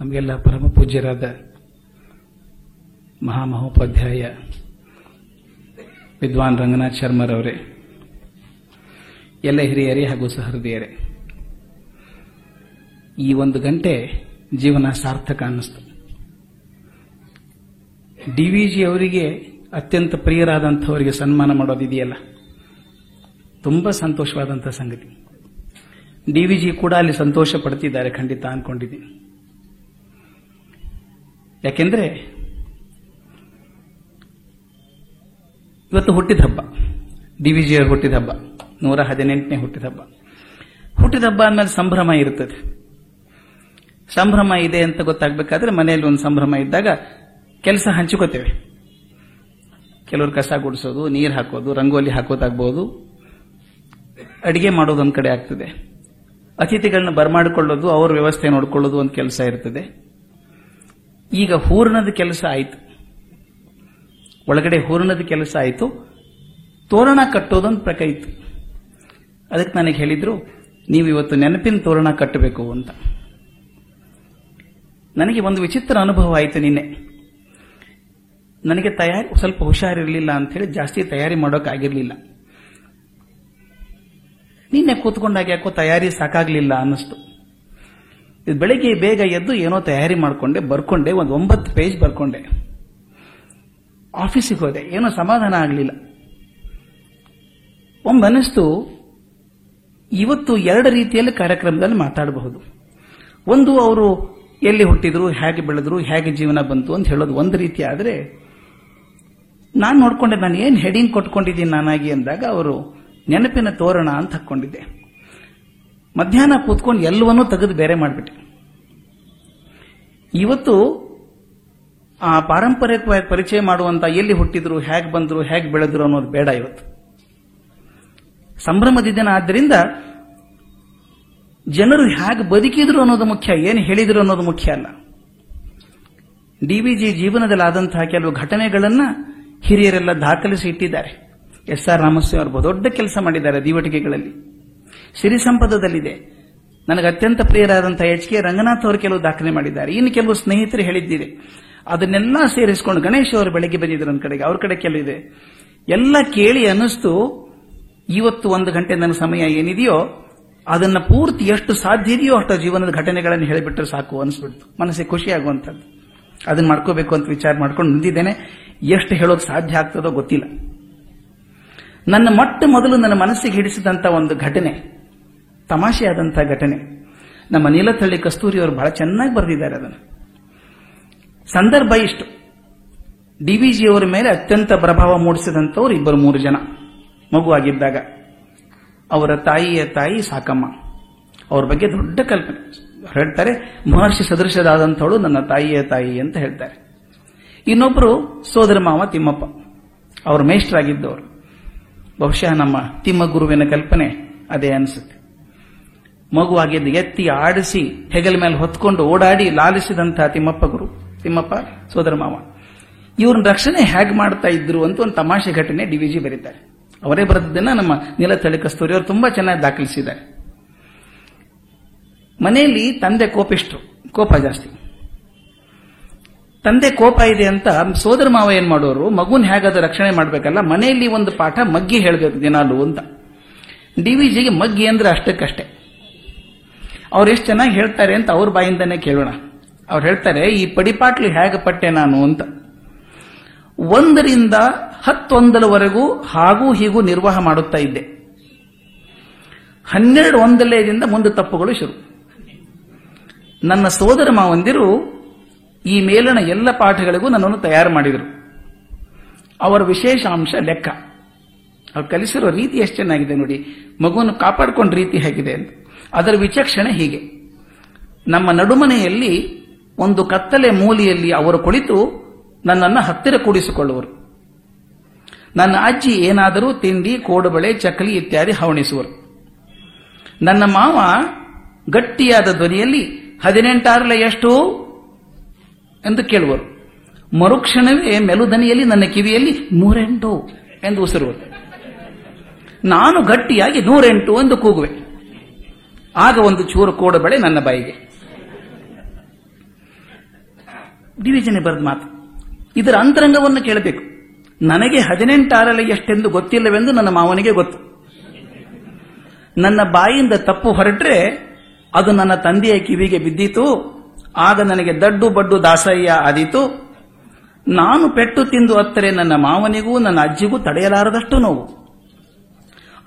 ನಮಗೆಲ್ಲ ಪರಮ ಪೂಜ್ಯರಾದ ಮಹಾಮಹೋಪಾಧ್ಯಾಯ ವಿದ್ವಾನ್ ರಂಗನಾಥ್ ಶರ್ಮರವರೇ, ಎಲ್ಲ ಹಿರಿಯರೇ ಹಾಗೂ ಸಹೃದಯರೇ, ಈ ಒಂದು ಗಂಟೆ ಜೀವನ ಸಾರ್ಥಕ ಅನ್ನಿಸ್ತು. ಜಿ ಅವರಿಗೆ ಅತ್ಯಂತ ಪ್ರಿಯರಾದಂಥವರಿಗೆ ಸನ್ಮಾನ ಮಾಡೋದಿದೆಯಲ್ಲ ತುಂಬಾ ಸಂತೋಷವಾದಂಥ ಸಂಗತಿ. ಡಿ ವಿ ಜಿ ಕೂಡ ಅಲ್ಲಿ ಸಂತೋಷ ಪಡ್ತಿದ್ದಾರೆ, ಖಂಡಿತ ಅನ್ಕೊಂಡಿದ್ದೀನಿ. ಯಾಕೆಂದ್ರೆ ಇವತ್ತು ಹುಟ್ಟಿದ ಹಬ್ಬ. ಡಿ ಡಿವಿಜಿ ಅವರು ಹುಟ್ಟಿದ ಹಬ್ಬ. ನೂರ ಹದಿನೆಂಟನೇ ಹುಟ್ಟಿದ ಹಬ್ಬ. ಹುಟ್ಟಿದ ಹಬ್ಬ ಅಂದ್ಮೇಲೆ ಸಂಭ್ರಮ ಇರುತ್ತದೆ. ಸಂಭ್ರಮ ಇದೆ ಅಂತ ಗೊತ್ತಾಗಬೇಕಾದ್ರೆ ಮನೆಯಲ್ಲಿ ಒಂದು ಸಂಭ್ರಮ ಇದ್ದಾಗ ಕೆಲಸ ಹಂಚಿಕೊತೇವೆ. ಕೆಲವರು ಕಸ ಗುಡಿಸೋದು, ನೀರು ಹಾಕೋದು, ರಂಗೋಲಿ ಹಾಕೋದಾಗ್ಬೋದು. ಅಡಿಗೆ ಮಾಡೋದು ಒಂದು ಕಡೆ ಆಗ್ತದೆ. ಅತಿಥಿಗಳನ್ನ ಬರಮಾಡಿಕೊಳ್ಳೋದು, ಅವ್ರ ವ್ಯವಸ್ಥೆ ನೋಡ್ಕೊಳ್ಳೋದು ಒಂದು ಕೆಲಸ ಇರ್ತದೆ. ಈಗ ಹೂರ್ಣದ ಕೆಲಸ ಆಯಿತು. ಒಳಗಡೆ ಹೂರ್ಣದ ಕೆಲಸ ಆಯಿತು. ತೋರಣ ಕಟ್ಟೋದೊಂದು ಪ್ರಕ ಇತ್ತು. ಅದಕ್ಕೆ ನನಗೆ ಹೇಳಿದ್ರು, ನೀವು ಇವತ್ತು ನೆನಪಿನ ತೋರಣ ಕಟ್ಟಬೇಕು ಅಂತ. ನನಗೆ ಒಂದು ವಿಚಿತ್ರ ಅನುಭವ ಆಯಿತು ನಿನ್ನೆ. ನನಗೆ ತಯಾರಿ, ಸ್ವಲ್ಪ ಹುಷಾರಿರಲಿಲ್ಲ ಅಂತ ಹೇಳಿ ಜಾಸ್ತಿ ತಯಾರಿ ಮಾಡೋಕ್ಕಾಗಿರಲಿಲ್ಲ ನಿನ್ನೆ ಕೂತ್ಕೊಂಡಾಗ ಯಾಕೋ ತಯಾರಿ ಸಾಕಾಗ್ಲಿಲ್ಲ ಅನ್ನಿಸ್ತು. ಇದು ಬೆಳಿಗ್ಗೆ ಬೇಗ ಎದ್ದು ಏನೋ ತಯಾರಿ ಮಾಡಿಕೊಂಡೆ, ಬರ್ಕೊಂಡೆ, ಒಂದು ಒಂಬತ್ತು ಪೇಜ್ ಬರ್ಕೊಂಡೆ. ಆಫೀಸಿಗೆ ಹೋದೆ. ಏನೋ ಸಮಾಧಾನ ಆಗಲಿಲ್ಲ. ಒಮ್ಮನಿಸ್ತು ಇವತ್ತು ಎರಡು ರೀತಿಯಲ್ಲಿ ಕಾರ್ಯಕ್ರಮದಲ್ಲಿ ಮಾತಾಡಬಹುದು. ಒಂದು ಅವರು ಎಲ್ಲಿ ಹುಟ್ಟಿದ್ರು, ಹೇಗೆ ಬೆಳೆದ್ರು, ಹೇಗೆ ಜೀವನ ಬಂತು ಅಂತ ಹೇಳೋದು ಒಂದು ರೀತಿ ಆದರೆ, ನಾನು ನೋಡಿಕೊಂಡೆ, ನಾನು ಏನು ಹೆಡಿಂಗ್ ಕೊಟ್ಕೊಂಡಿದ್ದೀನಿ ನಾನಾಗಿ ಅಂದಾಗ ಅವರು ನೆನಪಿನ ತೋರಣ ಅಂತ ಹಾಕೊಂಡಿದ್ದೆ. ಮಧ್ಯಾಹ್ನ ಕೂತ್ಕೊಂಡು ಎಲ್ಲವನ್ನೂ ತೆಗೆದು ಬೇರೆ ಮಾಡಿಬಿಟ್ಟೆ ಇವತ್ತು ಆ ಪಾರಂಪರಿಕವಾಗಿ ಪರಿಚಯ ಮಾಡುವಂತ ಎಲ್ಲಿ ಹುಟ್ಟಿದ್ರು, ಹೇಗೆ ಬಂದ್ರು, ಹೇಗೆ ಬೆಳೆದ್ರು ಅನ್ನೋದು ಬೇಡ ಇವತ್ತು. ಸಂಭ್ರಮದ ದಿನ ಆದ್ದರಿಂದ ಜನರು ಹೇಗೆ ಬದುಕಿದ್ರು ಅನ್ನೋದು ಮುಖ್ಯ, ಏನು ಹೇಳಿದ್ರು ಅನ್ನೋದು ಮುಖ್ಯ ಅಲ್ಲ. ಡಿವಿಜಿ ಜೀವನದಲ್ಲಿ ಆದಂತಹ ಕೆಲವು ಘಟನೆಗಳನ್ನ ಹಿರಿಯರೆಲ್ಲ ದಾಖಲಿಸಿ ಇಟ್ಟಿದ್ದಾರೆ. ಎಸ್ ಆರ್ ರಾಮಸ್ವಾಮಿ ಅವರು ದೊಡ್ಡ ಕೆಲಸ ಮಾಡಿದ್ದಾರೆ, ದೀವಟಿಕೆಗಳಲ್ಲಿ. ಸಿರಿ ಸಂಪದದಲ್ಲಿದೆ ನನಗೆ ಅತ್ಯಂತ ಪ್ರಿಯರಾದಂತಹ ಎಚ್ ಕೆ ರಂಗನಾಥ್ ಅವರು ಕೆಲವು ದಾಖಲೆ ಮಾಡಿದ್ದಾರೆ. ಇನ್ನು ಕೆಲವು ಸ್ನೇಹಿತರು ಹೇಳಿದ್ದಿದೆ ಅದನ್ನೆಲ್ಲ ಸೇರಿಸಿಕೊಂಡು ಗಣೇಶ್ ಅವರು ಬೆಳಗ್ಗೆ ಬಂದಿದ್ರು ನನ್ನ ಕಡೆಗೆ. ಅವ್ರ ಕಡೆ ಕೆಲವು ಇದೆ. ಎಲ್ಲ ಕೇಳಿ ಅನ್ನಿಸ್ತು, ಇವತ್ತು ಒಂದು ಗಂಟೆ ನನ್ನ ಸಮಯ ಏನಿದೆಯೋ, ಅದನ್ನ ಪೂರ್ತಿ ಎಷ್ಟು ಸಾಧ್ಯ ಇದೆಯೋ ಅಷ್ಟು ಜೀವನದ ಘಟನೆಗಳನ್ನು ಹೇಳಿಬಿಟ್ರೆ ಸಾಕು ಅನಿಸ್ಬಿಡ್ತು ಮನಸ್ಸಿಗೆ ಖುಷಿ ಆಗುವಂಥದ್ದು. ಅದನ್ನ ಮಾಡ್ಕೋಬೇಕು ಅಂತ ವಿಚಾರ ಮಾಡ್ಕೊಂಡು ನಿಂತಿದ್ದೇನೆ. ಎಷ್ಟು ಹೇಳೋದು ಸಾಧ್ಯ ಆಗ್ತದೋ ಗೊತ್ತಿಲ್ಲ. ನನ್ನ ಮೊಟ್ಟ ಮೊದಲು ನನ್ನ ಮನಸ್ಸಿಗೆ ಹಿಡಿಸಿದಂತ ಒಂದು ಘಟನೆ ತಮಾಷೆಯಾದಂತಹ ಘಟನೆ. ನಮ್ಮ ನೀಲತಳ್ಳಿ ಕಸ್ತೂರಿ ಅವರು ಬಹಳ ಚೆನ್ನಾಗಿ ಬರೆದಿದ್ದಾರೆ ಅದನ್ನು. ಸಂದರ್ಭ ಇಷ್ಟು. ಡಿವಿಜಿ ಅವರ ಮೇಲೆ ಅತ್ಯಂತ ಪ್ರಭಾವ ಮೂಡಿಸಿದಂಥವ್ರು ಇಬ್ಬರು ಮೂರು ಜನ. ಮಗುವಾಗಿದ್ದಾಗ ಅವರ ತಾಯಿಯ ತಾಯಿ ಸಾಕಮ್ಮ. ಅವ್ರ ಬಗ್ಗೆ ದೊಡ್ಡ ಕಲ್ಪನೆ. ಹೇಳ್ತಾರೆ, ಮಹರ್ಷಿ ಸದೃಶದಾದಂಥವಳು ನನ್ನ ತಾಯಿಯ ತಾಯಿ ಅಂತ ಹೇಳ್ತಾರೆ. ಇನ್ನೊಬ್ಬರು ಸೋದರ ಮಾವ ತಿಮ್ಮಪ್ಪ. ಅವರು ಮೇಷ್ಟ್ರಾಗಿದ್ದವರು. ಬಹುಶಃ ನಮ್ಮ ತಿಮ್ಮ ಗುರುವಿನ ಕಲ್ಪನೆ ಅದೇ ಅನಿಸುತ್ತೆ. ಮಗುವಾಗಿದ್ದು ಎತ್ತಿ ಆಡಿಸಿ ಹೆಗಲ ಮೇಲೆ ಹೊತ್ಕೊಂಡು ಓಡಾಡಿ ಲಾಲಿಸಿದಂತಹ ತಿಮ್ಮಪ್ಪ ಗುರು. ತಿಮ್ಮಪ್ಪ, ಸೋದರ ಮಾವ. ಇವ್ರನ್ನ ರಕ್ಷಣೆ ಹೇಗೆ ಮಾಡ್ತಾ ಇದ್ರು ಅಂತ ಒಂದು ತಮಾಷೆ ಘಟನೆ ಡಿ ಡಿವಿಜಿ ಬರೀತಾರೆ. ಅವರೇ ಬರೆದಿದ್ದನ್ನ ನಮ್ಮ ನೀಲತಳಿ ಕಸ್ತೂರಿ ಅವರು ತುಂಬಾ ಚೆನ್ನಾಗಿ ದಾಖಲಿಸಿದ್ದಾರೆ. ಮನೆಯಲ್ಲಿ ತಂದೆ ಕೋಪಿಷ್ಟು ಕೋಪ ಜಾಸ್ತಿ. ತಂದೆ ಕೋಪ ಇದೆ ಅಂತ ಸೋದರ ಮಾವ ಏನ್ ಮಾಡೋರು? ಮಗುನ್ ಹೇಗಾದ ರಕ್ಷಣೆ ಮಾಡ್ಬೇಕಲ್ಲ, ಮನೆಯಲ್ಲಿ ಒಂದು ಪಾಠ ಮಗ್ಗಿ ಹೇಳಬೇಕು ದಿನಾಲು ಅಂತ. ಡಿವಿಜಿಗೆ ಮಗ್ಗಿ ಅಂದ್ರೆ ಅಷ್ಟಕ್ಕಷ್ಟೇ. ಅವ್ರು ಎಷ್ಟು ಚೆನ್ನಾಗಿ ಹೇಳ್ತಾರೆ ಅಂತ ಅವ್ರ ಬಾಯಿಂದನೇ ಕೇಳೋಣ. ಅವ್ರು ಹೇಳ್ತಾರೆ, ಈ ಪಡಿಪಾಟ್ಲು ಹೇಗೆ ಪಟ್ಟೆ ನಾನು? ಅಂತ. ಒಂದರಿಂದ ಹತ್ತೊಂದಲವರೆಗೂ ಹಾಗೂ ಹೀಗೂ ನಿರ್ವಾಹ ಮಾಡುತ್ತಾ ಇದ್ದೆ. ಹನ್ನೆರಡು ಒಂದಲೆಯಿಂದ ಮುಂದೆ ತಪ್ಪುಗಳು ಶುರು. ನನ್ನ ಸೋದರ ಮಾವಂದಿರು ಈ ಮೇಲಿನ ಎಲ್ಲ ಪಾಠಗಳಿಗೂ ನನ್ನನ್ನು ತಯಾರು ಮಾಡಿದರು. ಅವರ ವಿಶೇಷ ಅಂಶ ಲೆಕ್ಕ. ಅವ್ರು ಕಲಿಸಿರೋ ರೀತಿ ಎಷ್ಟು ಚೆನ್ನಾಗಿದೆ ನೋಡಿ. ಮಗುವನ್ನು ಕಾಪಾಡಿಕೊಂಡ ರೀತಿ ಹೇಗಿದೆ ಅಂತ. ಅದರ ವಿಚಕ್ಷಣೆ ಹೀಗೆ. ನಮ್ಮ ನಡುಮನೆಯಲ್ಲಿ ಒಂದು ಕತ್ತಲೆ ಮೂಲೆಯಲ್ಲಿ ಅವರು ಕುಳಿತು ನನ್ನನ್ನು ಹತ್ತಿರ ಕೂಡಿಸಿಕೊಳ್ಳುವರು. ನನ್ನ ಅಜ್ಜಿ ಏನಾದರೂ ತಿಂಡಿ, ಕೋಡುಬಳೆ ಚಕ್ಕಲಿ ಇತ್ಯಾದಿ ಹವಣಿಸುವರು. ನನ್ನ ಮಾವ ಗಟ್ಟಿಯಾದ ಧ್ವನಿಯಲ್ಲಿ, ಹದಿನೆಂಟಾರಲೆ ಎಷ್ಟು? ಎಂದು ಕೇಳುವರು. ಮರುಕ್ಷಣವೇ ಮೆಲುದನಿಯಲ್ಲಿ ನನ್ನ ಕಿವಿಯಲ್ಲಿ, ನೂರೆಂಟು ಎಂದು ಉಸಿರುವರು. ನಾನು ಗಟ್ಟಿಯಾಗಿ ನೂರೆಂಟು ಎಂದು ಕೂಗುವೆ. ಆಗ ಒಂದು ಚೂರು ಕೋಡುಬಳೆ ನನ್ನ ಬಾಯಿಗೆ. ಡಿವಿಜನ್ ಬರೆದ ಮಾತು. ಇದರ ಅಂತರಂಗವನ್ನು ಕೇಳಬೇಕು. ನನಗೆ ಹದಿನೆಂಟಾರಲ್ಲಿ ಎಷ್ಟೆಂದು ಗೊತ್ತಿಲ್ಲವೆಂದು ನನ್ನ ಮಾವನಿಗೆ ಗೊತ್ತು. ನನ್ನ ಬಾಯಿಂದ ತಪ್ಪು ಹೊರಟ್ರೆ ಅದು ನನ್ನ ತಂದೆಯ ಕಿವಿಗೆ ಬಿದ್ದಿತು. ಆಗ ನನಗೆ ದಡ್ಡು ಬಡ್ಡು ದಾಸಯ್ಯ ಆದೀತು. ನಾನು ಪೆಟ್ಟು ತಿಂದು ಅತ್ತರೆ ನನ್ನ ಮಾವನಿಗೂ ನನ್ನ ಅಜ್ಜಿಗೂ ತಡೆಯಲಾರದಷ್ಟು ನೋವು.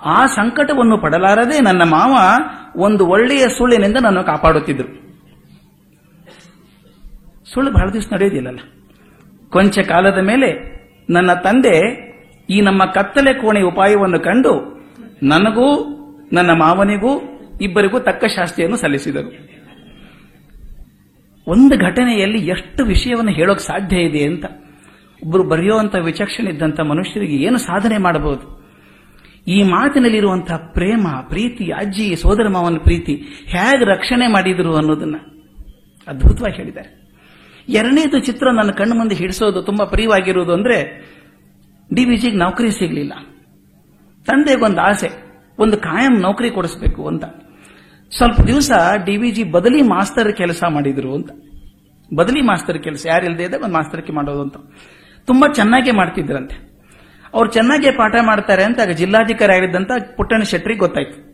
ಆ ಸಂಕಟವನ್ನು ಪಡಲಾರದೆ ನನ್ನ ಮಾವ ಒಂದು ಒಳ್ಳೆಯ ಸುಳ್ಳಿನಿಂದ ನನ್ನ ಕಾಪಾಡುತ್ತಿದ್ರು ಸುಳ್ಳು ಬಹಳ ದಿವಸ ನಡೆಯೋದಿಲ್ಲಲ್ಲ. ಕೊಂಚ ಕಾಲದ ಮೇಲೆ ನನ್ನ ತಂದೆ ಈ ನಮ್ಮ ಕತ್ತಲೆ ಕೋಣೆ ಉಪಾಯವನ್ನು ಕಂಡು ನನಗೂ, ನನ್ನ ಮಾವನಿಗೂ, ಇಬ್ಬರಿಗೂ ತಕ್ಕ ಶಾಸ್ತಿಯನ್ನು ಸಲ್ಲಿಸಿದರು. ಒಂದು ಘಟನೆಯಲ್ಲಿ ಎಷ್ಟು ವಿಷಯವನ್ನು ಹೇಳೋಕೆ ಸಾಧ್ಯ ಇದೆ ಅಂತ. ಒಬ್ಬರು ಬರೆಯುವಂತ ವಿಚಕ್ಷಣ ಇದ್ದಂತ ಮನುಷ್ಯರಿಗೆ ಏನು ಸಾಧನೆ ಮಾಡಬಹುದು? ಈ ಮಾತಿನಲ್ಲಿರುವಂತಹ ಪ್ರೇಮ, ಪ್ರೀತಿ, ಅಜ್ಜಿ, ಸೋದರ ಮಾವನ ಪ್ರೀತಿ ಹೇಗೆ ರಕ್ಷಣೆ ಮಾಡಿದ್ರು ಅನ್ನೋದನ್ನ ಅದ್ಭುತವಾಗಿ ಹೇಳಿದ್ದಾರೆ. ಎರಡನೇದು ಚಿತ್ರ ನನ್ನ ಕಣ್ಣು ಮುಂದೆ ಹಿಡಿಸೋದು, ತುಂಬಾ ಪ್ರಿಯವಾಗಿರುವುದು ಅಂದ್ರೆ ಡಿವಿಜಿಗೆ ನೌಕರಿ ಸಿಗಲಿಲ್ಲ. ತಂದೆಗೊಂದು ಆಸೆ, ಒಂದು ಕಾಯಂ ನೌಕರಿ ಕೊಡಿಸ್ಬೇಕು ಅಂತ. ಸ್ವಲ್ಪ ದಿವಸ ಡಿ ವಿಜಿ ಬದಲಿ ಮಾಸ್ತರ್ ಕೆಲಸ ಮಾಡಿದ್ರು ಅಂತ. ಬದಲಿ ಮಾಸ್ತರ್ ಕೆಲಸ ಯಾರಿಲ್ಲದೆ ಇದೆ ಒಂದು ಮಾಸ್ತರ್ಕೆ ಮಾಡೋದು ಅಂತ. ತುಂಬಾ ಚೆನ್ನಾಗಿ ಮಾಡ್ತಿದ್ರಂತೆ. ಅವ್ರು ಚೆನ್ನಾಗಿ ಪಾಠ ಮಾಡ್ತಾರೆ ಅಂತ ಜಿಲ್ಲಾಧಿಕಾರಿ ಆಗಿದ್ದಂತ ಪುಟ್ಟಣ್ಣ ಶೆಟ್ರಿ ಗೊತ್ತಾಯ್ತು.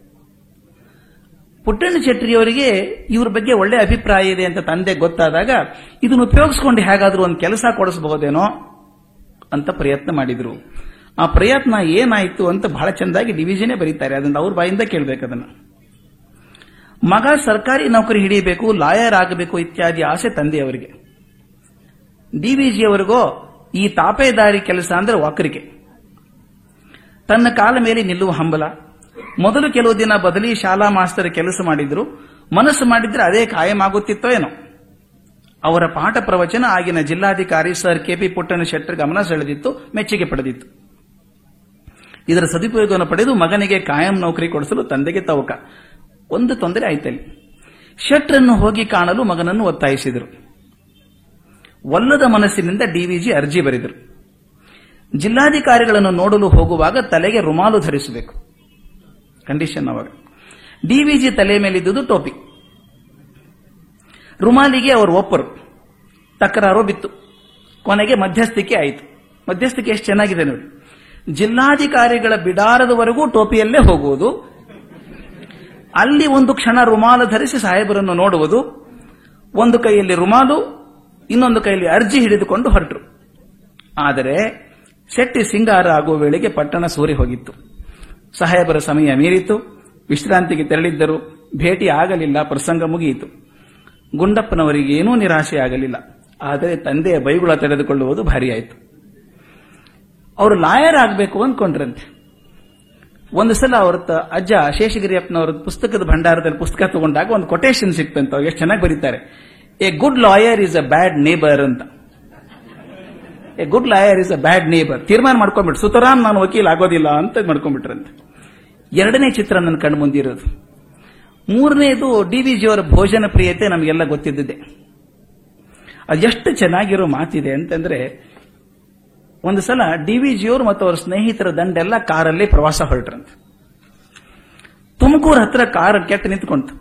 ಪುಟ್ಟಣ್ಣ ಶೆಟ್ಟಿಯವರಿಗೆ ಇವ್ರ ಬಗ್ಗೆ ಒಳ್ಳೆ ಅಭಿಪ್ರಾಯ ಇದೆ ಅಂತ ತಂದೆ ಗೊತ್ತಾದಾಗ, ಇದನ್ನು ಉಪಯೋಗಿಸ್ಕೊಂಡು ಹೇಗಾದ್ರೂ ಒಂದು ಕೆಲಸ ಕೊಡಿಸಬಹುದೇನೋ ಅಂತ ಪ್ರಯತ್ನ ಮಾಡಿದ್ರು. ಆ ಪ್ರಯತ್ನ ಏನಾಯ್ತು ಅಂತ ಬಹಳ ಚೆಂದಾಗಿ ಡಿವಿಷನೇ ಬರೀತಾರೆ. ಅದನ್ನ ಅವ್ರ ಬಾಯಿಂದ ಕೇಳಬೇಕು ಅದನ್ನ. ಮಗ ಸರ್ಕಾರಿ ನೌಕರಿ ಹಿಡಿಯಬೇಕು, ಲಾಯರ್ ಆಗಬೇಕು ಇತ್ಯಾದಿ ಆಸೆ ತಂದೆಯವರಿಗೆ ಡಿವಿಜಿಯವರಿಗೋ ಈ ತಾಪೇದಾರಿ ಕೆಲಸ ಅಂದ್ರೆ ವಾಕರಿಕೆ ತನ್ನ ಕಾಲ ಮೇಲೆ ನಿಲ್ಲುವ ಹಂಬಲ. ಮೊದಲು ಕೆಲವು ದಿನ ಬದಲಿ ಶಾಲಾ ಮಾಸ್ತರ್ ಕೆಲಸ ಮಾಡಿದ್ರು. ಮನಸ್ಸು ಮಾಡಿದ್ರೆ ಅದೇ ಕಾಯಂ ಆಗುತ್ತಿತ್ತೋ ಏನೋ. ಅವರ ಪಾಠ ಪ್ರವಚನ ಆಗಿನ ಜಿಲ್ಲಾಧಿಕಾರಿ ಸರ್ ಕೆಪಿ ಪುಟ್ಟಣ ಶೆಟ್ಟರ್ ಗಮನ ಸೆಳೆದಿತ್ತು, ಮೆಚ್ಚುಗೆ ಪಡೆದಿತ್ತು. ಇದರ ಸದುಪಯೋಗವನ್ನು ಪಡೆದು ಮಗನಿಗೆ ಕಾಯಂ ನೌಕರಿ ಕೊಡಿಸಲು ತಂದೆಗೆ ತವಕ. ಒಂದು ತೊಂದರೆ ಆಯ್ತಲ್ಲಿ. ಶೆಟ್ರನ್ನು ಹೋಗಿ ಕಾಣಲು ಮಗನನ್ನು ಒತ್ತಾಯಿಸಿದರು. ಒಲ್ಲದ ಮನಸ್ಸಿನಿಂದ ಡಿವಿಜಿ ಅರ್ಜಿ ಬರೆದರು. ಜಿಲ್ಲಾಧಿಕಾರಿಗಳನ್ನು ನೋಡಲು ಹೋಗುವಾಗ ತಲೆಗೆ ರುಮಾಲು ಧರಿಸಬೇಕು. ಕಂಡೀಷನ್ ಅವಾಗ. ಡಿವಿಜಿ ತಲೆ ಮೇಲಿದ್ದುದು ಟೋಪಿ. ರುಮಾಲಿಗೆ ಅವರು ಒಪ್ಪರು. ತಕರಾರು ಬಿತ್ತು. ಕೊನೆಗೆ ಮಧ್ಯಸ್ಥಿಕೆ ಆಯಿತು. ಮಧ್ಯಸ್ಥಿಕೆ ಎಷ್ಟು ಚೆನ್ನಾಗಿದೆ ನೋಡಿ. ಜಿಲ್ಲಾಧಿಕಾರಿಗಳ ಬಿಡಾರದವರೆಗೂ ಟೋಪಿಯಲ್ಲೇ ಹೋಗುವುದು. ಅಲ್ಲಿ ಒಂದು ಕ್ಷಣ ರುಮಾಲು ಧರಿಸಿ ಸಾಹೇಬರನ್ನು ನೋಡುವುದು. ಒಂದು ಕೈಯಲ್ಲಿ ರುಮಾಲು, ಇನ್ನೊಂದು ಕೈಯಲ್ಲಿ ಅರ್ಜಿ ಹಿಡಿದುಕೊಂಡು ಹೊರಟರು. ಆದರೆ ಶೆಟ್ಟಿ ಸಿಂಗಾರ ಆಗುವ ವೇಳೆಗೆ ಪಟ್ಟಣ ಸೂರಿ ಹೋಗಿತ್ತು. ಸಾಹೇಬರ ಸಮಯ ಮೀರಿತು. ವಿಶ್ರಾಂತಿಗೆ ತೆರಳಿದ್ದರು. ಭೇಟಿ ಆಗಲಿಲ್ಲ. ಪ್ರಸಂಗ ಮುಗಿಯಿತು. ಗುಂಡಪ್ಪನವರಿಗೆ ಏನೂ ನಿರಾಶೆ ಆಗಲಿಲ್ಲ. ಆದರೆ ತಂದೆಯ ಬೈಗುಳ ತೆರೆದುಕೊಳ್ಳುವುದು ಭಾರಿಯಾಯಿತು. ಅವರು ಲಾಯರ್ ಆಗಬೇಕು ಅಂದ್ಕೊಂಡ್ರಂತೆ. ಒಂದು ಸಲ ಅವ್ರ ತ- ಅಜ್ಜ ಶೇಷಗಿರಿಯಪ್ಪನವರ ಪುಸ್ತಕದ ಭಂಡಾರದಲ್ಲಿ ಪುಸ್ತಕ ತಗೊಂಡಾಗ ಒಂದು ಕೊಟೇಶನ್ ಸಿಕ್ತಂತ. ಅವ್ರು ಎಷ್ಟು ಚೆನ್ನಾಗಿ ಬರೀತಾರೆ. A good lawyer is a bad neighbour ಅಂತ. A good lawyer is a bad neighbour ತೀರ್ಮಾನ ಮಾಡ್ಕೊಂಡ್ಬಿಟ್ಟು ಸುತರಾಮ್, ನಾನು ವಕೀಲ ಆಗೋದಿಲ್ಲ ಅಂತ ಮಾಡ್ಕೊಂಡ್ಬಿಟ್ರಂತೆ. ಎರಡನೇ ಚಿತ್ರ ನನ್ನ ಕಣ್ಣು ಮುಂದಿರೋದು. ಮೂರನೇದು ಡಿ ವಿ ಜಿಯವರ ಭೋಜನ ಪ್ರಿಯತೆ ನಮಗೆಲ್ಲ ಗೊತ್ತಿದ್ದಿದೆ ಎಷ್ಟು ಚೆನ್ನಾಗಿರೋ ಮಾತಿದೆ ಅಂತಂದ್ರೆ, ಒಂದು ಸಲ ಡಿ ವಿ ಜಿಯವರು ಮತ್ತು ಅವರ ಸ್ನೇಹಿತರ ದಂಡೆಲ್ಲ ಕಾರಲ್ಲಿ ಪ್ರವಾಸ ಹೊರಟ್ರಂತೆ. ತುಮಕೂರು ಹತ್ರ ಕಾರ್ ಕೆಟ್ಟ ನಿಂತ್ಕೊಂತು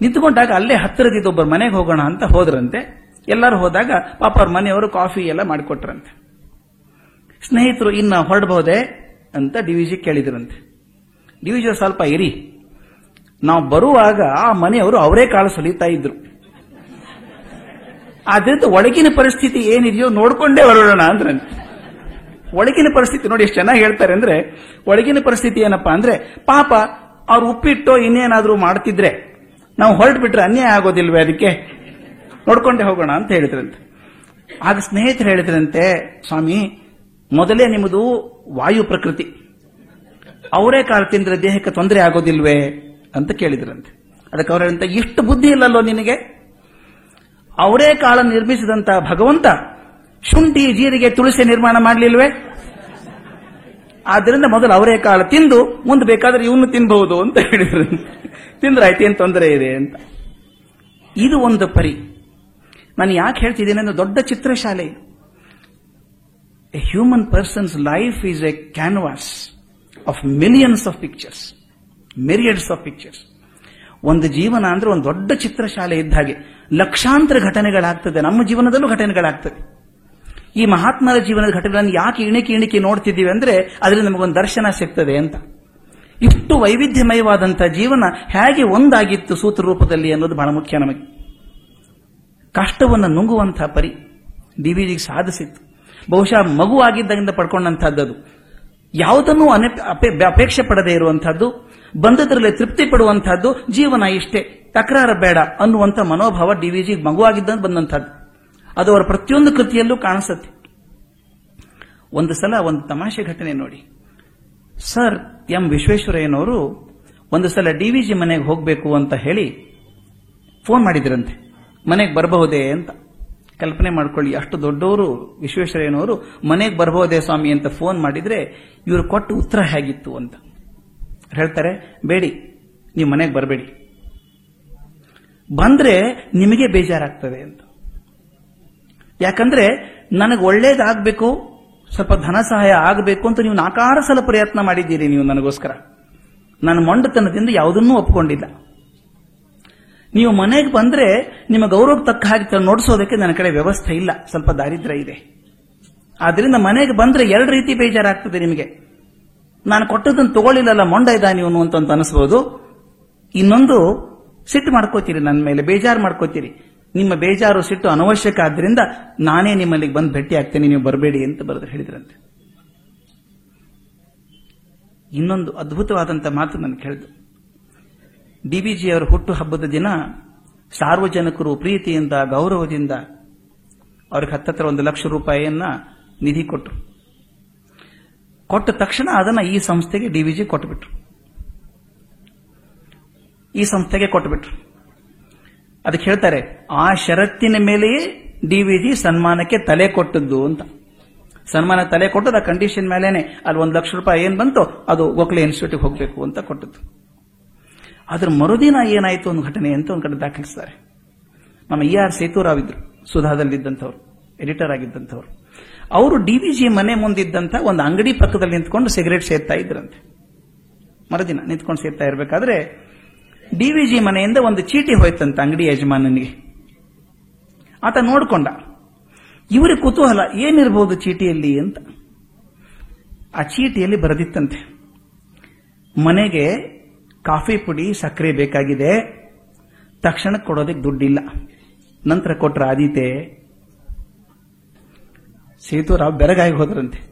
ನಿಂತ್ಕೊಂಡಾಗ ಅಲ್ಲೇ ಹತ್ತಿರದಿದ್ದ ಒಬ್ಬರ ಮನೆಗೆ ಹೋಗೋಣ ಅಂತ ಹೋದ್ರಂತೆ. ಎಲ್ಲರೂ ಹೋದಾಗ ಪಾಪ ಅವ್ರ ಮನೆಯವರು ಕಾಫಿ ಎಲ್ಲ ಮಾಡಿಕೊಟ್ರಂತೆ. ಸ್ನೇಹಿತರು, ಇನ್ನ ಹೊರಡಬಹುದೇ ಅಂತ ಡಿವಿಜಿ ಕೇಳಿದ್ರಂತೆ. ಡಿವಿಜಿ ಸ್ವಲ್ಪ ಇರಿ. ನಾವು ಬರುವಾಗ ಆ ಮನೆಯವರು ಅವರೇ ಕಾಳು ಸಲೀತಾ ಇದ್ರು. ಆದ್ರಿಂದ ಒಳಗಿನ ಪರಿಸ್ಥಿತಿ ಏನಿದೆಯೋ ನೋಡ್ಕೊಂಡೇ ಹೊರಡೋಣ ಅಂದ್ರಂತೆ. ಒಳಗಿನ ಪರಿಸ್ಥಿತಿ ನೋಡಿ ಎಷ್ಟು ಚೆನ್ನಾಗಿ ಹೇಳ್ತಾರೆ ಅಂದ್ರೆ, ಒಳಗಿನ ಪರಿಸ್ಥಿತಿ ಏನಪ್ಪಾ ಅಂದ್ರೆ, ಪಾಪ ಅವ್ರು ಉಪ್ಪಿಟ್ಟು ಇನ್ನೇನಾದ್ರೂ ಮಾಡ್ತಿದ್ರೆ, ನಾವು ಹೊರಟು ಬಿಟ್ರೆ ಅನ್ಯಾಯ ಆಗೋದಿಲ್ವೇ ಅದಕ್ಕೆ? ನೋಡ್ಕೊಂಡೇ ಹೋಗೋಣ ಅಂತ ಹೇಳಿದ್ರಂತೆ. ಆಗ ಸ್ನೇಹಿತರು ಹೇಳಿದ್ರಂತೆ, ಸ್ವಾಮಿ, ಮೊದಲೇ ನಿಮ್ಮದು ವಾಯು ಪ್ರಕೃತಿ. ಅವರೇ ಕಾಳು ತಿಂದ್ರೆ ದೇಹಕ್ಕೆ ತೊಂದರೆ ಆಗೋದಿಲ್ವೇ ಅಂತ ಕೇಳಿದ್ರಂತೆ. ಅದಕ್ಕೆ ಅವ್ರ ಇಷ್ಟು ಬುದ್ಧಿ ಇಲ್ಲಲ್ಲೋ ನಿನಗೆ? ಅವರೇ ಕಾಳನ್ನು ನಿರ್ಮಿಸಿದಂತ ಭಗವಂತ ಶುಂಠಿ, ಜೀರಿಗೆ, ತುಳಸಿ ನಿರ್ಮಾಣ ಮಾಡಲಿಲ್ವೇ? ಆದ್ರಿಂದ ಮೊದಲು ಅವರೇ ಕಾಳು ತಿಂದು, ಮುಂದೆ ಬೇಕಾದ್ರೆ ಇವನು ತಿನ್ಬಹುದು ಅಂತ ಹೇಳಿದ್ರಂತೆ. ತಿಂದ್ರೆ ಆಯ್ತು ಏನ್ ತೊಂದರೆ ಇದೆ ಅಂತ. ಇದು ಒಂದು ಪರಿ. ನಾನು ಯಾಕೆ ಹೇಳ್ತಿದ್ದೇನೆ ಅಂದ್ರೆ ದೊಡ್ಡ ಚಿತ್ರಶಾಲೆ. A human person's life is a canvas of millions of pictures myriads of pictures ಒಂದು ಜೀವನ ಅಂದ್ರೆ ಒಂದು ದೊಡ್ಡ ಚಿತ್ರಶಾಲೆ ಇದ್ದ ಹಾಗೆ. ಲಕ್ಷಾಂತರ ಘಟನೆಗಳಾಗ್ತದೆ. ನಮ್ಮ ಜೀವನದಲ್ಲೂ ಘಟನೆಗಳಾಗ್ತದೆ. ಈ ಮಹಾತ್ಮರ ಜೀವನದ ಘಟನೆಗಳನ್ನು ಯಾಕೆ ಇಣಿಕೆ ಇಣಿಕೆ ನೋಡ್ತಿದ್ದೀವಿ ಅಂದ್ರೆ ಅದರಿಂದ ನಮಗೊಂದು ದರ್ಶನ ಸಿಗ್ತದೆ ಅಂತ. ಇಷ್ಟು ವೈವಿಧ್ಯಮಯವಾದಂತಹ ಜೀವನ ಹೇಗೆ ಒಂದಾಗಿತ್ತು ಸೂತ್ರ ರೂಪದಲ್ಲಿ ಅನ್ನೋದು ಬಹಳ ಮುಖ್ಯ ನಮಗೆ. ಕಷ್ಟವನ್ನು ನುಂಗುವಂತಹ ಪರಿ ಡಿವಿಜಿಗೆ ಸಾಧಿಸಿತ್ತು. ಬಹುಶಃ ಮಗು ಆಗಿದ್ದಾಗಿಂದ ಪಡ್ಕೊಂಡಂತಹದ್ದು ಯಾವುದನ್ನು ಅಪೇಕ್ಷೆ ಪಡದೇ ಇರುವಂತಹದ್ದು, ಬಂದದ್ರಲ್ಲಿ ತೃಪ್ತಿ ಪಡುವಂತಹದ್ದು, ಜೀವನ ಇಷ್ಟೇ, ತಕರಾರ ಬೇಡ ಅನ್ನುವಂಥ ಮನೋಭಾವ ಡಿ ವಿ ಜಿ ಮಗುವಾಗಿದ್ದಂತ ಬಂದಂಥದ್ದು ಅದು ಅವರ ಪ್ರತಿಯೊಂದು ಕೃತಿಯಲ್ಲೂ ಕಾಣಿಸುತ್ತೆ. ಒಂದು ಸಲ ಒಂದು ತಮಾಷೆ ಘಟನೆ ನೋಡಿ. ಸರ್ ಎಂ ವಿಶ್ವೇಶ್ವರಯ್ಯನವರು ಒಂದು ಸಲ ಡಿ ವಿ ಜಿ ಮನೆಗೆ ಹೋಗಬೇಕು ಅಂತ ಹೇಳಿ ಫೋನ್ ಮಾಡಿದ್ರಂತೆ. ಮನೆಗೆ ಬರಬಹುದೇ ಅಂತ ಕಲ್ಪನೆ ಮಾಡ್ಕೊಳ್ಳಿ. ಅಷ್ಟು ದೊಡ್ಡವರು, ವಿಶ್ವೇಶ್ವರಯ್ಯನವರು ಮನೆಗೆ ಬರಬಹುದೇ ಸ್ವಾಮಿ ಅಂತ ಫೋನ್ ಮಾಡಿದ್ರೆ ಇವರು ಕೊಟ್ಟು ಉತ್ತರ ಹೇಗಿತ್ತು ಅಂತ. ಹೇಳ್ತಾರೆ, ಬೇಡಿ, ನೀವು ಮನೆಗೆ ಬರಬೇಡಿ. ಬಂದ್ರೆ ನಿಮಗೆ ಬೇಜಾರಾಗ್ತದೆ ಅಂತ. ಯಾಕಂದ್ರೆ ನನಗೆ ಒಳ್ಳೇದಾಗಬೇಕು, ಸ್ವಲ್ಪ ಧನ ಸಹಾಯ ಆಗಬೇಕು ಅಂತ ನೀವು ನಾಕಾರ ಸಲ ಪ್ರಯತ್ನ ಮಾಡಿದ್ದೀರಿ ನೀವು ನನಗೋಸ್ಕರ. ನನ್ನ ಮೊಂಡತನದಿಂದ ಯಾವುದನ್ನೂ ಒಪ್ಕೊಂಡಿಲ್ಲ. ನೀವು ಮನೆಗೆ ಬಂದ್ರೆ ನಿಮ್ಮ ಗೌರವಕ್ಕೆ ತಕ್ಕ ಹಾಗೆ ನೋಡಿಸೋದಕ್ಕೆ ನನ್ನ ಕಡೆ ವ್ಯವಸ್ಥೆ ಇಲ್ಲ. ಸ್ವಲ್ಪ ದಾರಿದ್ರ್ಯ ಇದೆ. ಆದ್ರಿಂದ ಮನೆಗೆ ಬಂದ್ರೆ ಎರಡು ರೀತಿ ಬೇಜಾರಾಗ್ತದೆ ನಿಮಗೆ. ನಾನು ಕೊಟ್ಟದನ್ನು ತಗೊಳ್ಳಿಲ್ಲಲ್ಲ, ಮೊಂಡ ಇದ್ದ ನೀವು ಅಂತ ಅನಿಸ್ಬೋದು. ಇನ್ನೊಂದು, ಸಿಟ್ಟು ಮಾಡ್ಕೋತೀರಿ ನನ್ನ ಮೇಲೆ, ಬೇಜಾರು ಮಾಡ್ಕೋತೀರಿ. ನಿಮ್ಮ ಬೇಜಾರು, ಸಿಟ್ಟು ಅನವಶ್ಯಕ ಆದ್ರಿಂದ ನಾನೇ ನಿಮ್ಮಲ್ಲಿ ಬಂದು ಭೇಟಿ ಆಗ್ತೇನೆ, ನೀವು ಬರಬೇಡಿ ಅಂತ ಬರೆದು ಹೇಳಿದ್ರಂತೆ. ಇನ್ನೊಂದು ಅದ್ಭುತವಾದಂತ ಮಾತು ನಾನು ಕೇಳಿದ್ದು ಡಿಬಿಜಿ ಅವರ ಹುಟ್ಟು ಹಬ್ಬದ ದಿನ ಸಾರ್ವಜನಿಕರು ಪ್ರೀತಿಯಿಂದ, ಗೌರವದಿಂದ ಅವ್ರಿಗೆ ಹತ್ತತ್ರ ಒಂದು ಲಕ್ಷ ರೂಪಾಯಿಯನ್ನ ನಿಧಿ ಕೊಟ್ಟರು ಕೊಟ್ಟ ತಕ್ಷಣ ಅದನ್ನ ಈ ಸಂಸ್ಥೆಗೆ ಡಿವಿಜಿ ಕೊಟ್ಟುಬಿಟ್ರು ಈ ಸಂಸ್ಥೆಗೆ ಕೊಟ್ಟುಬಿಟ್ರು ಅದಕ್ಕೆ ಹೇಳ್ತಾರೆ, ಆ ಷರತ್ತಿನ ಮೇಲೆಯೇ ಡಿವಿಜಿ ಸನ್ಮಾನಕ್ಕೆ ತಲೆ ಕೊಟ್ಟದ್ದು ಅಂತ. ಸನ್ಮಾನ ತಲೆ ಕೊಟ್ಟದ ಕಂಡೀಷನ್ ಮೇಲೇನೆ. ಅಲ್ಲಿ ಒಂದು ಲಕ್ಷ ರೂಪಾಯಿ ಏನ್ ಬಂತು ಅದು ಗೋಖಲೆ ಇನ್ಸ್ಟಿಟ್ಯೂಟ್ಗೆ ಹೋಗಬೇಕು ಅಂತ ಕೊಟ್ಟದ್ದು. ಅದ್ರ ಮರುದಿನ ಏನಾಯಿತು ಒಂದು ಘಟನೆ ಅಂತ ಒಂದು ಕಡೆ ದಾಖಲಿಸ್ತಾರೆ. ನಮ್ಮ ಇ ಆರ್ ಸೇತುರಾವ್ ಇದ್ರು, ಸುಧಾದಲ್ಲಿದ್ದಂಥವ್ರು, ಎಡಿಟರ್ ಆಗಿದ್ದಂಥವ್ರು. ಅವರು ಡಿ ವಿ ಜಿ ಮನೆ ಮುಂದಿದ್ದಂಥ ಒಂದು ಅಂಗಡಿ ಪಕ್ಕದಲ್ಲಿ ನಿಂತ್ಕೊಂಡು ಸಿಗರೇಟ್ ಸೇರ್ತಾ ಇದ್ರಂತೆ. ಮರುದಿನ ನಿಂತ್ಕೊಂಡು ಸೇರ್ತಾ ಇರಬೇಕಾದ್ರೆ ಡಿ ವಿ ಜಿ ಮನೆಯಿಂದ ಒಂದು ಚೀಟಿ ಹೋಯ್ತಂತ ಅಂಗಡಿ ಯಜಮಾನನಿಗೆ. ಆತ ನೋಡ್ಕೊಂಡ ಇವರ ಕುತೂಹಲ ಏನಿರಬಹುದು ಚೀಟಿಯಲ್ಲಿ ಅಂತ? ಆ ಚೀಟಿಯಲ್ಲಿ ಬರೆದಿತ್ತಂತೆ, ಮನೆಗೆ ಕಾಫಿ ಪುಡಿ ಸಕ್ಕರೆ ಬೇಕಾಗಿದೆ. ತಕ್ಷಣ ಕೊಡೋದಕ್ಕೆ ದುಡ್ಡಿಲ್ಲ. ನಂತರ ಕೊಟ್ರ ಆದೀತೆ ಸೇತುರಾವ್ ಬೆರಗಾಗಿ ಹೋದ್ರಂತೆ.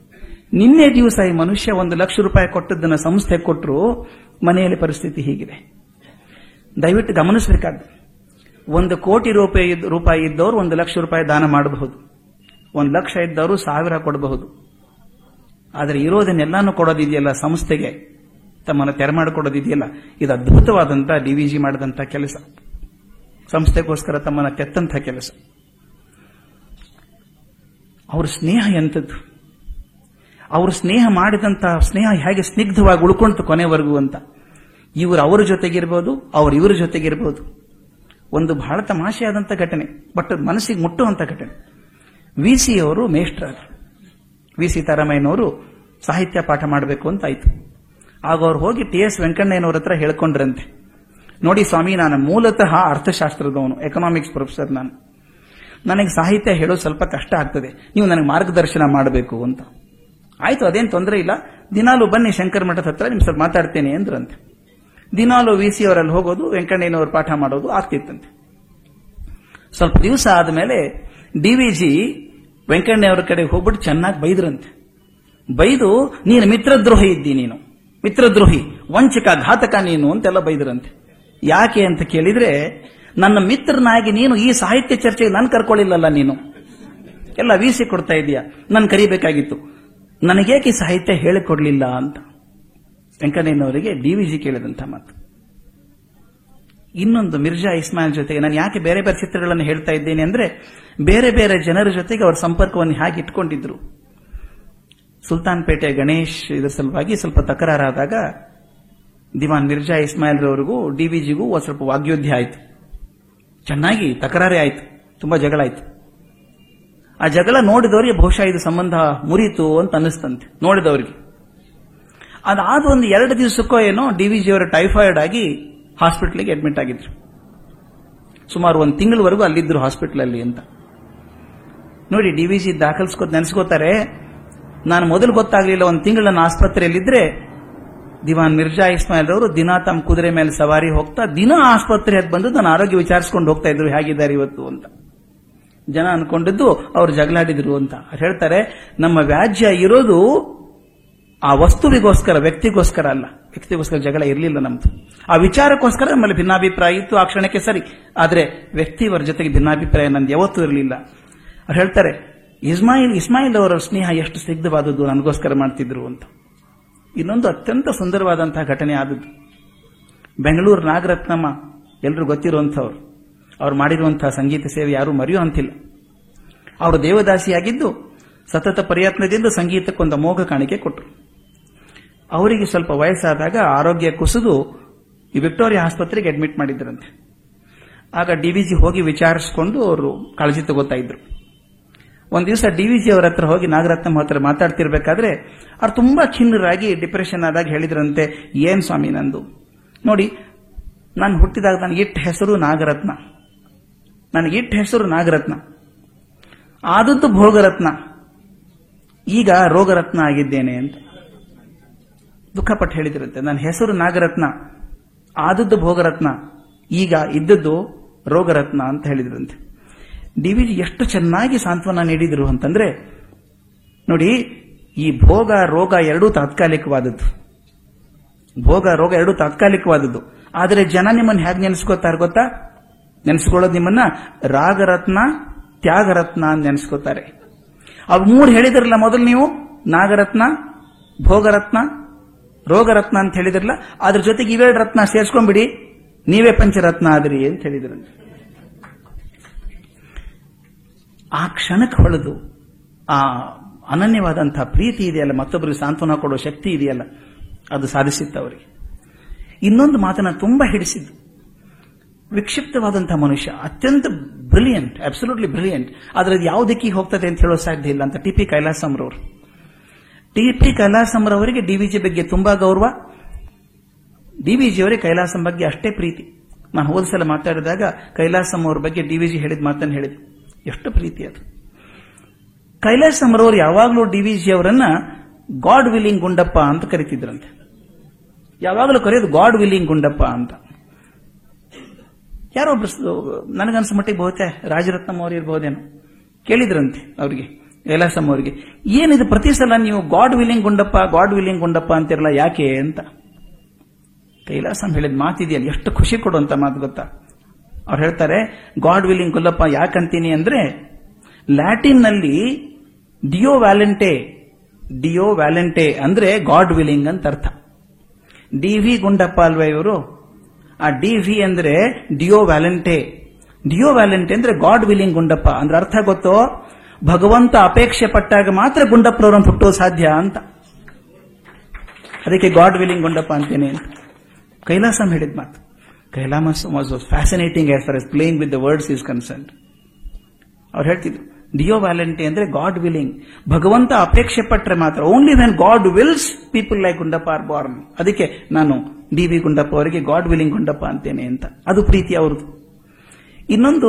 ನಿನ್ನೆ ದಿವಸ ಈ ಮನುಷ್ಯ ಒಂದು ಲಕ್ಷ ರೂಪಾಯಿ ಕೊಟ್ಟದ್ದನ್ನು ಸಂಸ್ಥೆ ಕೊಟ್ಟರು ಮನೆಯಲ್ಲಿ ಪರಿಸ್ಥಿತಿ ಹೀಗಿದೆ. ದಯವಿಟ್ಟು ಗಮನಿಸಬೇಕಾದ್ದು. ಒಂದು ಕೋಟಿ ರೂಪಾಯಿ ರೂಪಾಯಿ ಇದ್ದವರು ಒಂದು ಲಕ್ಷ ರೂಪಾಯಿ ದಾನ ಮಾಡಬಹುದು. ಒಂದು ಲಕ್ಷ ಇದ್ದವರು ಸಾವಿರ ಕೊಡಬಹುದು. ಆದರೆ ಇರೋದನ್ನೆಲ್ಲಾನು ಕೊಡೋದಿದೆಯಲ್ಲ ಸಂಸ್ಥೆಗೆ. ತಮ್ಮನ್ನು ತೆರೆ ಮಾಡಿಕೊಡೋದಿದೆಯಲ್ಲ ಇದು ಅದ್ಭುತವಾದಂತಹ ಡಿವಿಜಿ ಮಾಡಿದಂತಹ ಕೆಲಸ. ಸಂಸ್ಥೆಗೋಸ್ಕರ ತಮ್ಮನ್ನು ತೆತ್ತಂಥ ಕೆಲಸ. ಅವ್ರ ಸ್ನೇಹ ಎಂಥದ್ದು? ಅವರು ಸ್ನೇಹ ಮಾಡಿದಂತಹ ಸ್ನೇಹ ಹೇಗೆ ಸ್ನಿಗ್ಧವಾಗಿ ಉಳ್ಕೊಂತು ಕೊನೆವರೆಗೂ ಅಂತ. ಇವರು ಅವರ ಜೊತೆಗಿರ್ಬೋದು, ಅವ್ರು ಇವರ ಜೊತೆಗಿರ್ಬೋದು. ಒಂದು ಬಹಳ ತಮಾಷೆಯಾದಂಥ ಘಟನೆ, ಬಟ್ ಮನಸ್ಸಿಗೆ ಮುಟ್ಟುವಂಥ ಘಟನೆ. ವಿ ಸಿ ಅವರು ಮೇಷ್ಟ್ರಾದ್ರು. ವಿ ಸೀತಾರಾಮಯ್ಯನವರು ಸಾಹಿತ್ಯ ಪಾಠ ಮಾಡಬೇಕು ಅಂತ ಆಗ ಅವ್ರು ಹೋಗಿ ಟಿ ಎಸ್ ವೆಂಕಣ್ಣಯ್ಯನವ್ರ ಹತ್ರ ಹೇಳ್ಕೊಂಡ್ರಂತೆ. ನೋಡಿ ಸ್ವಾಮಿ, ನಾನು ಮೂಲತಃ ಅರ್ಥಶಾಸ್ತ್ರದವನು ಎಕನಾಮಿಕ್ಸ್ ಪ್ರೊಫೆಸರ್ ನಾನು. ನನಗೆ ಸಾಹಿತ್ಯ ಹೇಳೋದು ಸ್ವಲ್ಪ ಕಷ್ಟ ಆಗ್ತದೆ. ನೀವು ನನಗೆ ಮಾರ್ಗದರ್ಶನ ಮಾಡಬೇಕು ಅಂತ. ಆಯ್ತು, ಅದೇನು ತೊಂದರೆ ಇಲ್ಲ. ದಿನಾಲು ಬನ್ನಿ ಶಂಕರ ಮಠದ ಹತ್ರ, ನಿಮ್ ಸ್ವಲ್ಪ ಮಾತಾಡ್ತೇನೆ ಅಂದ್ರಂತೆ. ದಿನಾಲು ವಿ ಸಿ ಅವರಲ್ಲಿ ಹೋಗೋದು, ವೆಂಕಣ್ಣಯ್ಯನವರು ಪಾಠ ಮಾಡೋದು ಆಗ್ತಿತ್ತಂತೆ. ಸ್ವಲ್ಪ ದಿವಸ ಆದಮೇಲೆ ಜಿ ವೆಂಕಣ್ಣಯ್ಯವ್ರ ಕಡೆ ಹೋಗ್ಬಿಟ್ಟು ಚೆನ್ನಾಗಿ ಬೈದ್ರಂತೆ. ಬೈದು, ನೀನು ಮಿತ್ರದ್ರೋಹ ಇದ್ದಿ ನೀನು. ಮಿತ್ರದ್ರೋಹಿ ವಂಚಕ ಘಾತಕ ನೀನು ಅಂತೆಲ್ಲ ಬೈದ್ರಂತೆ. ಯಾಕೆ ಅಂತ ಕೇಳಿದ್ರೆ, ನನ್ನ ಮಿತ್ರನಾಗಿ ನೀನು ಈ ಸಾಹಿತ್ಯ ಚರ್ಚೆಗೆ ನಾನು ಕರ್ಕೊಳ್ಳಿಲ್ಲಲ್ಲ ನೀನು. ಎಲ್ಲ ವೀಸಿ ಕೊಡ್ತಾ ಇದೀಯ ನಾನು ಕರಿಬೇಕಾಗಿತ್ತು. ನನಗೇಕೆ ಸಾಹಿತ್ಯ ಹೇಳಿಕೊಡ್ಲಿಲ್ಲ ಅಂತ? ವೆಂಕಣ್ಣಯ್ಯನವರಿಗೆ ಡಿವಿಜಿ ಕೇಳಿದಂತ ಮಾತು. ಇನ್ನೊಂದು ಮಿರ್ಜಾ ಇಸ್ಮಾಯಿಲ್ ಜೊತೆಗೆ ನಾನು ಯಾಕೆ ಬೇರೆ ಬೇರೆ ಚಿತ್ರಗಳನ್ನು ಹೇಳ್ತಾ ಇದ್ದೇನೆ ಅಂದ್ರೆ, ಬೇರೆ ಬೇರೆ ಜನರ ಜೊತೆಗೆ ಅವರ ಸಂಪರ್ಕವನ್ನು ಹೇಗೆ ಇಟ್ಕೊಂಡಿದ್ರು. ಸುಲ್ತಾನ್ ಪೇಟೆ ಗಣೇಶ್ ಇದರ ಸಲುವಾಗಿ ಸ್ವಲ್ಪ ತಕರಾರಾದಾಗ ದಿವಾನ್ ಮಿರ್ಜಾ ಇಸ್ಮಾಯಿಲ್ ರವರಿಗೂ, ಡಿವಿಜಿಗೂ ಒಂದು ಸ್ವಲ್ಪ ವಾಗ್ಯೋಧ್ಯ ಆಯಿತು. ಚೆನ್ನಾಗಿ ತಕರಾರೇ ಆಯಿತು. ತುಂಬಾ ಜಗಳ ಆಯಿತು. ಆ ಜಗಳ ನೋಡಿದವರಿಗೆ ಬಹುಶಃ ಇದು ಸಂಬಂಧ ಮುರಿತು ಅಂತ ಅನ್ನಿಸ್ತಂತೆ, ನೋಡಿದವರಿಗೆ. ಅದಾದ ಒಂದು ಎರಡು ದಿವಸಕ್ಕೋ ಏನೋ ಡಿವಿಜಿ ಅವರ ಟೈಫಾಯ್ಡ್ ಆಗಿ ಹಾಸ್ಪಿಟ್ಲಿಗೆ ಅಡ್ಮಿಟ್ ಆಗಿದ್ರು. ಸುಮಾರು ಒಂದು ತಿಂಗಳವರೆಗೂ ಅಲ್ಲಿದ್ದರು ಹಾಸ್ಪಿಟ್ಲಲ್ಲಿ ಅಂತ. ನೋಡಿ, ಡಿವಿಜಿ ದಾಖಲಿಸ್ಕೊ ನೆನೆಸ್ಕೋತಾರೆ ನಾನು ಮೊದಲು ಗೊತ್ತಾಗಲಿಲ್ಲ, ಒಂದು ತಿಂಗಳು ನನ್ನ ಆಸ್ಪತ್ರೆಯಲ್ಲಿದ್ರೆ, ದಿವಾನ್ ಮಿರ್ಜಾ ಇಸ್ಮಾಯಿಲ್ ಅವರು ದಿನ ತಮ್ಮ ಕುದುರೆ ಮೇಲೆ ಸವಾರಿ ಹೋಗ್ತಾ, ದಿನ ಆಸ್ಪತ್ರೆ ಹತ್ತು ಬಂದು ನಾನು ಆರೋಗ್ಯ ವಿಚಾರಿಸ್ಕೊಂಡು ಹೋಗ್ತಾ ಇದ್ರು, ಹೇಗಿದ್ದಾರೆ ಇವತ್ತು ಅಂತ. ಜನ ಅನ್ಕೊಂಡಿದ್ದು, ಅವ್ರು ಜಗಳಾಡಿದ್ರು ಅಂತ. ಹೇಳ್ತಾರೆ, ನಮ್ಮ ವ್ಯಾಜ್ಯ ಇರೋದು ಆ ವಸ್ತುವಿಗೋಸ್ಕರ, ವ್ಯಕ್ತಿಗೋಸ್ಕರ ಅಲ್ಲ. ವ್ಯಕ್ತಿಗೋಸ್ಕರ ಜಗಳ ಇರಲಿಲ್ಲ ನಮ್ದು. ಆ ವಿಚಾರಕ್ಕೋಸ್ಕರ ನಮ್ಮಲ್ಲಿ ಭಿನ್ನಾಭಿಪ್ರಾಯ ಇತ್ತು, ಆ ಕ್ಷಣಕ್ಕೆ ಸರಿ. ಆದರೆ ವ್ಯಕ್ತಿಯವರ ಜೊತೆಗೆ ಭಿನ್ನಾಭಿಪ್ರಾಯ ನಂದು ಯಾವತ್ತೂ ಇರಲಿಲ್ಲ. ಅವ್ರು ಹೇಳ್ತಾರೆ ಇಸ್ಮಾಯಿಲ್ ಇಸ್ಮಾಯಿಲ್ ಅವರ ಸ್ನೇಹ ಎಷ್ಟು ಸ್ನಿಗ್ಧವಾದದ್ದು, ನನಗೋಸ್ಕರ ಮಾಡ್ತಿದ್ರು ಅಂತ. ಇನ್ನೊಂದು ಅತ್ಯಂತ ಸುಂದರವಾದಂತಹ ಘಟನೆ ಆದದ್ದು. ಬೆಂಗಳೂರು ನಾಗರತ್ನಮ್ಮ ಎಲ್ಲರೂ ಗೊತ್ತಿರುವಂಥವ್ರು. ಅವ್ರು ಮಾಡಿರುವಂತಹ ಸಂಗೀತ ಸೇವೆ ಯಾರೂ ಮರೆಯೋ ಅಂತಿಲ್ಲ. ಅವರು ದೇವದಾಸಿಯಾಗಿದ್ದು, ಸತತ ಪ್ರಯತ್ನದಿಂದ ಸಂಗೀತಕ್ಕೊಂದು ಮೋಘ ಕಾಣಿಕೆ ಕೊಟ್ಟರು ಅವರಿಗೆ ಸ್ವಲ್ಪ ವಯಸ್ಸಾದಾಗ ಆರೋಗ್ಯ ಕುಸಿದು ಈ ವಿಕ್ಟೋರಿಯಾ ಆಸ್ಪತ್ರೆಗೆ ಅಡ್ಮಿಟ್ ಮಾಡಿದ್ರಂತೆ. ಆಗ ಡಿವಿಜಿ ಹೋಗಿ ವಿಚಾರಿಸಿಕೊಂಡು ಅವರು ಕಾಳಜಿ ತಗೋತಾ ಇದ್ರು. ಒಂದ್ ದಿವಸ ಡಿ ವಿ ಜಿ ಅವರ ಹತ್ರ ಹೋಗಿ ನಾಗರತ್ನ ಹತ್ರ ಮಾತಾಡ್ತಿರ್ಬೇಕಾದ್ರೆ ಅವ್ರು ತುಂಬಾ ಖಿನ್ನರಾಗಿ ಡಿಪ್ರೆಷನ್ ಆದಾಗ ಹೇಳಿದ್ರಂತೆ, ಏನ್ ಸ್ವಾಮಿ ನಂದು? ನೋಡಿ, ನಾನು ಹುಟ್ಟಿದಾಗ ನನಗೆ ಇಟ್ಟ ಹೆಸರು ನಾಗರತ್ನ. ನನಗಿಟ್ಟ ಹೆಸರು ನಾಗರತ್ನ. ಆದದ್ದು ಭೋಗರತ್ನ. ಈಗ ರೋಗರತ್ನ ಆಗಿದ್ದೇನೆ ಅಂತ. ದುಃಖಪಟ್ಟು ಹೇಳಿದ್ರಂತೆ, ನನ್ನ ಹೆಸರು ನಾಗರತ್ನ, ಆದದ್ದು ಭೋಗರತ್ನ, ಈಗ ಇದ್ದದ್ದು ರೋಗರತ್ನ ಅಂತ ಹೇಳಿದ್ರಂತೆ. ಡಿವಿಜಿ ಎಷ್ಟು ಚೆನ್ನಾಗಿ ಸಾಂತ್ವನ ನೀಡಿದರು ಅಂತಂದ್ರೆ, ನೋಡಿ, ಈ ಭೋಗ, ರೋಗ ಎರಡೂ ತಾತ್ಕಾಲಿಕವಾದದ್ದು. ಭೋಗ, ರೋಗ ಎರಡೂ ತಾತ್ಕಾಲಿಕವಾದದ್ದು. ಆದರೆ ಜನ ನಿಮ್ಮನ್ನು ಹೇಗೆ ನೆನೆಸ್ಕೋತಾರೆ ಗೊತ್ತಾ? ನೆನೆಸ್ಕೊಳ್ಳೋದು ನಿಮ್ಮನ್ನ ರಾಗರತ್ನ, ತ್ಯಾಗರತ್ನ ಅಂತ ನೆನೆಸ್ಕೋತಾರೆ. ಅವು ಮೂರು ಹೇಳಿದ್ರಲ್ಲ ಮೊದಲು ನೀವು? ನಾಗರತ್ನ, ಭೋಗರತ್ನ, ರೋಗರತ್ನ ಅಂತ ಹೇಳಿದ್ರಲ್ಲ, ಅದ್ರ ಜೊತೆಗೆ ಇವೆರಡು ರತ್ನ ಸೇರ್ಸ್ಕೊಂಡ್ಬಿಡಿ. ನೀವೇ ಪಂಚರತ್ನ ಆದ್ರಿ ಅಂತ ಹೇಳಿದ್ರಂತೆ. ಆ ಕ್ಷಣಕ್ಕೆ ಹೊಳೆದು, ಆ ಅನನ್ಯವಾದಂತಹ ಪ್ರೀತಿ ಇದೆಯಲ್ಲ, ಮತ್ತೊಬ್ಬರಿಗೆ ಸಾಂತ್ವನ ಕೊಡೋ ಶಕ್ತಿ ಇದೆಯಲ್ಲ, ಅದು ಸಾಧಿಸಿತ್ತು ಅವರಿಗೆ. ಇನ್ನೊಂದು ಮಾತನ್ನ ತುಂಬಾ ಹಿಡಿಸಿದ್ದು. ವಿಕ್ಷಿಪ್ತವಾದಂತಹ ಮನುಷ್ಯ, ಅತ್ಯಂತ ಬ್ರಿಲಿಯಂಟ್ ಅಬ್ಸಲ್ಯೂಟ್ಲಿ ಬ್ರಿಲಿಯಂಟ್ ಆದ್ರೆ ಅದು ಯಾವ ದಿಕ್ಕಿಗೆ ಹೋಗ್ತದೆ ಅಂತ ಹೇಳೋ ಸಾಧ್ಯ ಇಲ್ಲ ಅಂತ ಟಿ ಪಿ ಕೈಲಾಸಂರವರು ಟಿ ಪಿ ಕೈಲಾಸಂರವರಿಗೆ ಡಿವಿಜಿ ಬಗ್ಗೆ ತುಂಬಾ ಗೌರವ. ಡಿ ಡಿವಿಜಿ ಅವರೇ ಕೈಲಾಸಂ ಬಗ್ಗೆ ಅಷ್ಟೇ ಪ್ರೀತಿ. ನಾನು ಹೋದ ಸಲ ಮಾತಾಡಿದಾಗ ಕೈಲಾಸಂ ಅವ್ರ ಬಗ್ಗೆ ಡಿವಿಜಿ ಹೇಳಿದ ಮಾತನ್ನು ಹೇಳಿದೆ ಎಷ್ಟು ಪ್ರೀತಿ ಅದು. ಕೈಲಾಸಂರವರು ಯಾವಾಗಲೂ ಡಿ ವಿ ಜಿ ಅವರನ್ನ ಗಾಡ್ ವಿಲ್ಲಿಂಗ್ ಗುಂಡಪ್ಪ ಅಂತ ಕರಿತಿದ್ರಂತೆ. ಯಾವಾಗಲೂ ಕರೆಯೋದು ಗಾಡ್ ವಿಲ್ಲಿಂಗ್ ಗುಂಡಪ್ಪ ಅಂತ. ಯಾರೋ ಯಾರೊಬ್ರು ನನಗನ್ಸ ಮಟ್ಟಿಗೆ ಬಹುತೇ ರಾಜರತ್ನಂ ಅವ್ರು ಇರಬಹುದೇನು ಕೇಳಿದ್ರಂತೆ ಅವರಿಗೆ ಕೈಲಾಸಂ ಅವರಿಗೆ. ಏನಿದು ಪ್ರತಿ ಸಲ ನೀವು God willing Gundappa, God willing Gundappa ಅಂತಿರಲ್ಲ ಯಾಕೆ ಅಂತ. ಕೈಲಾಸಂ ಹೇಳಿದ ಮಾತಿದೆಯಲ್ಲ, ಎಷ್ಟು ಖುಷಿ ಕೊಡುವಂತ ಮಾತು ಗೊತ್ತಾ? ಅವ್ರು ಹೇಳ್ತಾರೆ ಗಾಡ್ ವಿಲ್ಲಿಂಗ್ ಗುಲ್ಲಪ್ಪ ಯಾಕಂತೀನಿ ಅಂದ್ರೆ ಲ್ಯಾಟಿನ್ನಲ್ಲಿ ಡಿಯೋ ವ್ಯಾಲೆಂಟೆ ಡಿಯೋ ವ್ಯಾಲೆಂಟೆ ಅಂದ್ರೆ ಗಾಡ್ ವಿಲ್ಲಿಂಗ್ ಅಂತ ಅರ್ಥ. ಡಿ ವಿ ಗುಂಡಪ್ಪ ಅಲ್ವಾ ಇವರು ಆ ಡಿ ವಿ ಅಂದ್ರೆ ಡಿಯೋ ವ್ಯಾಲೆಂಟೆ ಡಿಯೋ ವ್ಯಾಲೆಂಟೆ ಅಂದ್ರೆ ಗಾಡ್ ವಿಲಿಂಗ್ ಗುಂಡಪ್ಪ. ಅಂದ್ರೆ ಅರ್ಥ ಗೊತ್ತೋ? ಭಗವಂತ ಅಪೇಕ್ಷೆ ಪಟ್ಟಾಗ ಮಾತ್ರ ಗುಂಡಪ್ಪನವರನ್ನು ಹುಟ್ಟೋ ಸಾಧ್ಯ ಅಂತ. ಅದಕ್ಕೆ ಗಾಡ್ ವಿಲ್ಲಿಂಗ್ ಗುಂಡಪ್ಪ ಅಂತೇನೆ ಅಂತ. ಕೈಲಾಸಂ ಹೇಳಿದ ಮಾತು. Kailasam was fascinating as far as playing with the words is concern ಅವ್ರು ಹೇಳ್ತಿದ್ರು ಡಿಯೋ ವ್ಯಾಲೆಂಟಿ ಅಂದ್ರೆ ಗಾಡ್ ವಿಲ್ಲಿಂಗ್ ಭಗವಂತ ಅಪೇಕ್ಷೆ ಪಟ್ಟರೆ ಮಾತ್ರ only when God wills people like Gundappa are born ಅದಕ್ಕೆ ನಾನು ಡಿ ವಿ ಗುಂಡಪ್ಪ ಅವರಿಗೆ ಗಾಡ್ ವಿಲ್ಲಿಂಗ್ ಗುಂಡಪ್ಪ ಅಂತೇನೆ ಅಂತ. ಅದು ಪ್ರೀತಿ ಅವ್ರದ್ದು. ಇನ್ನೊಂದು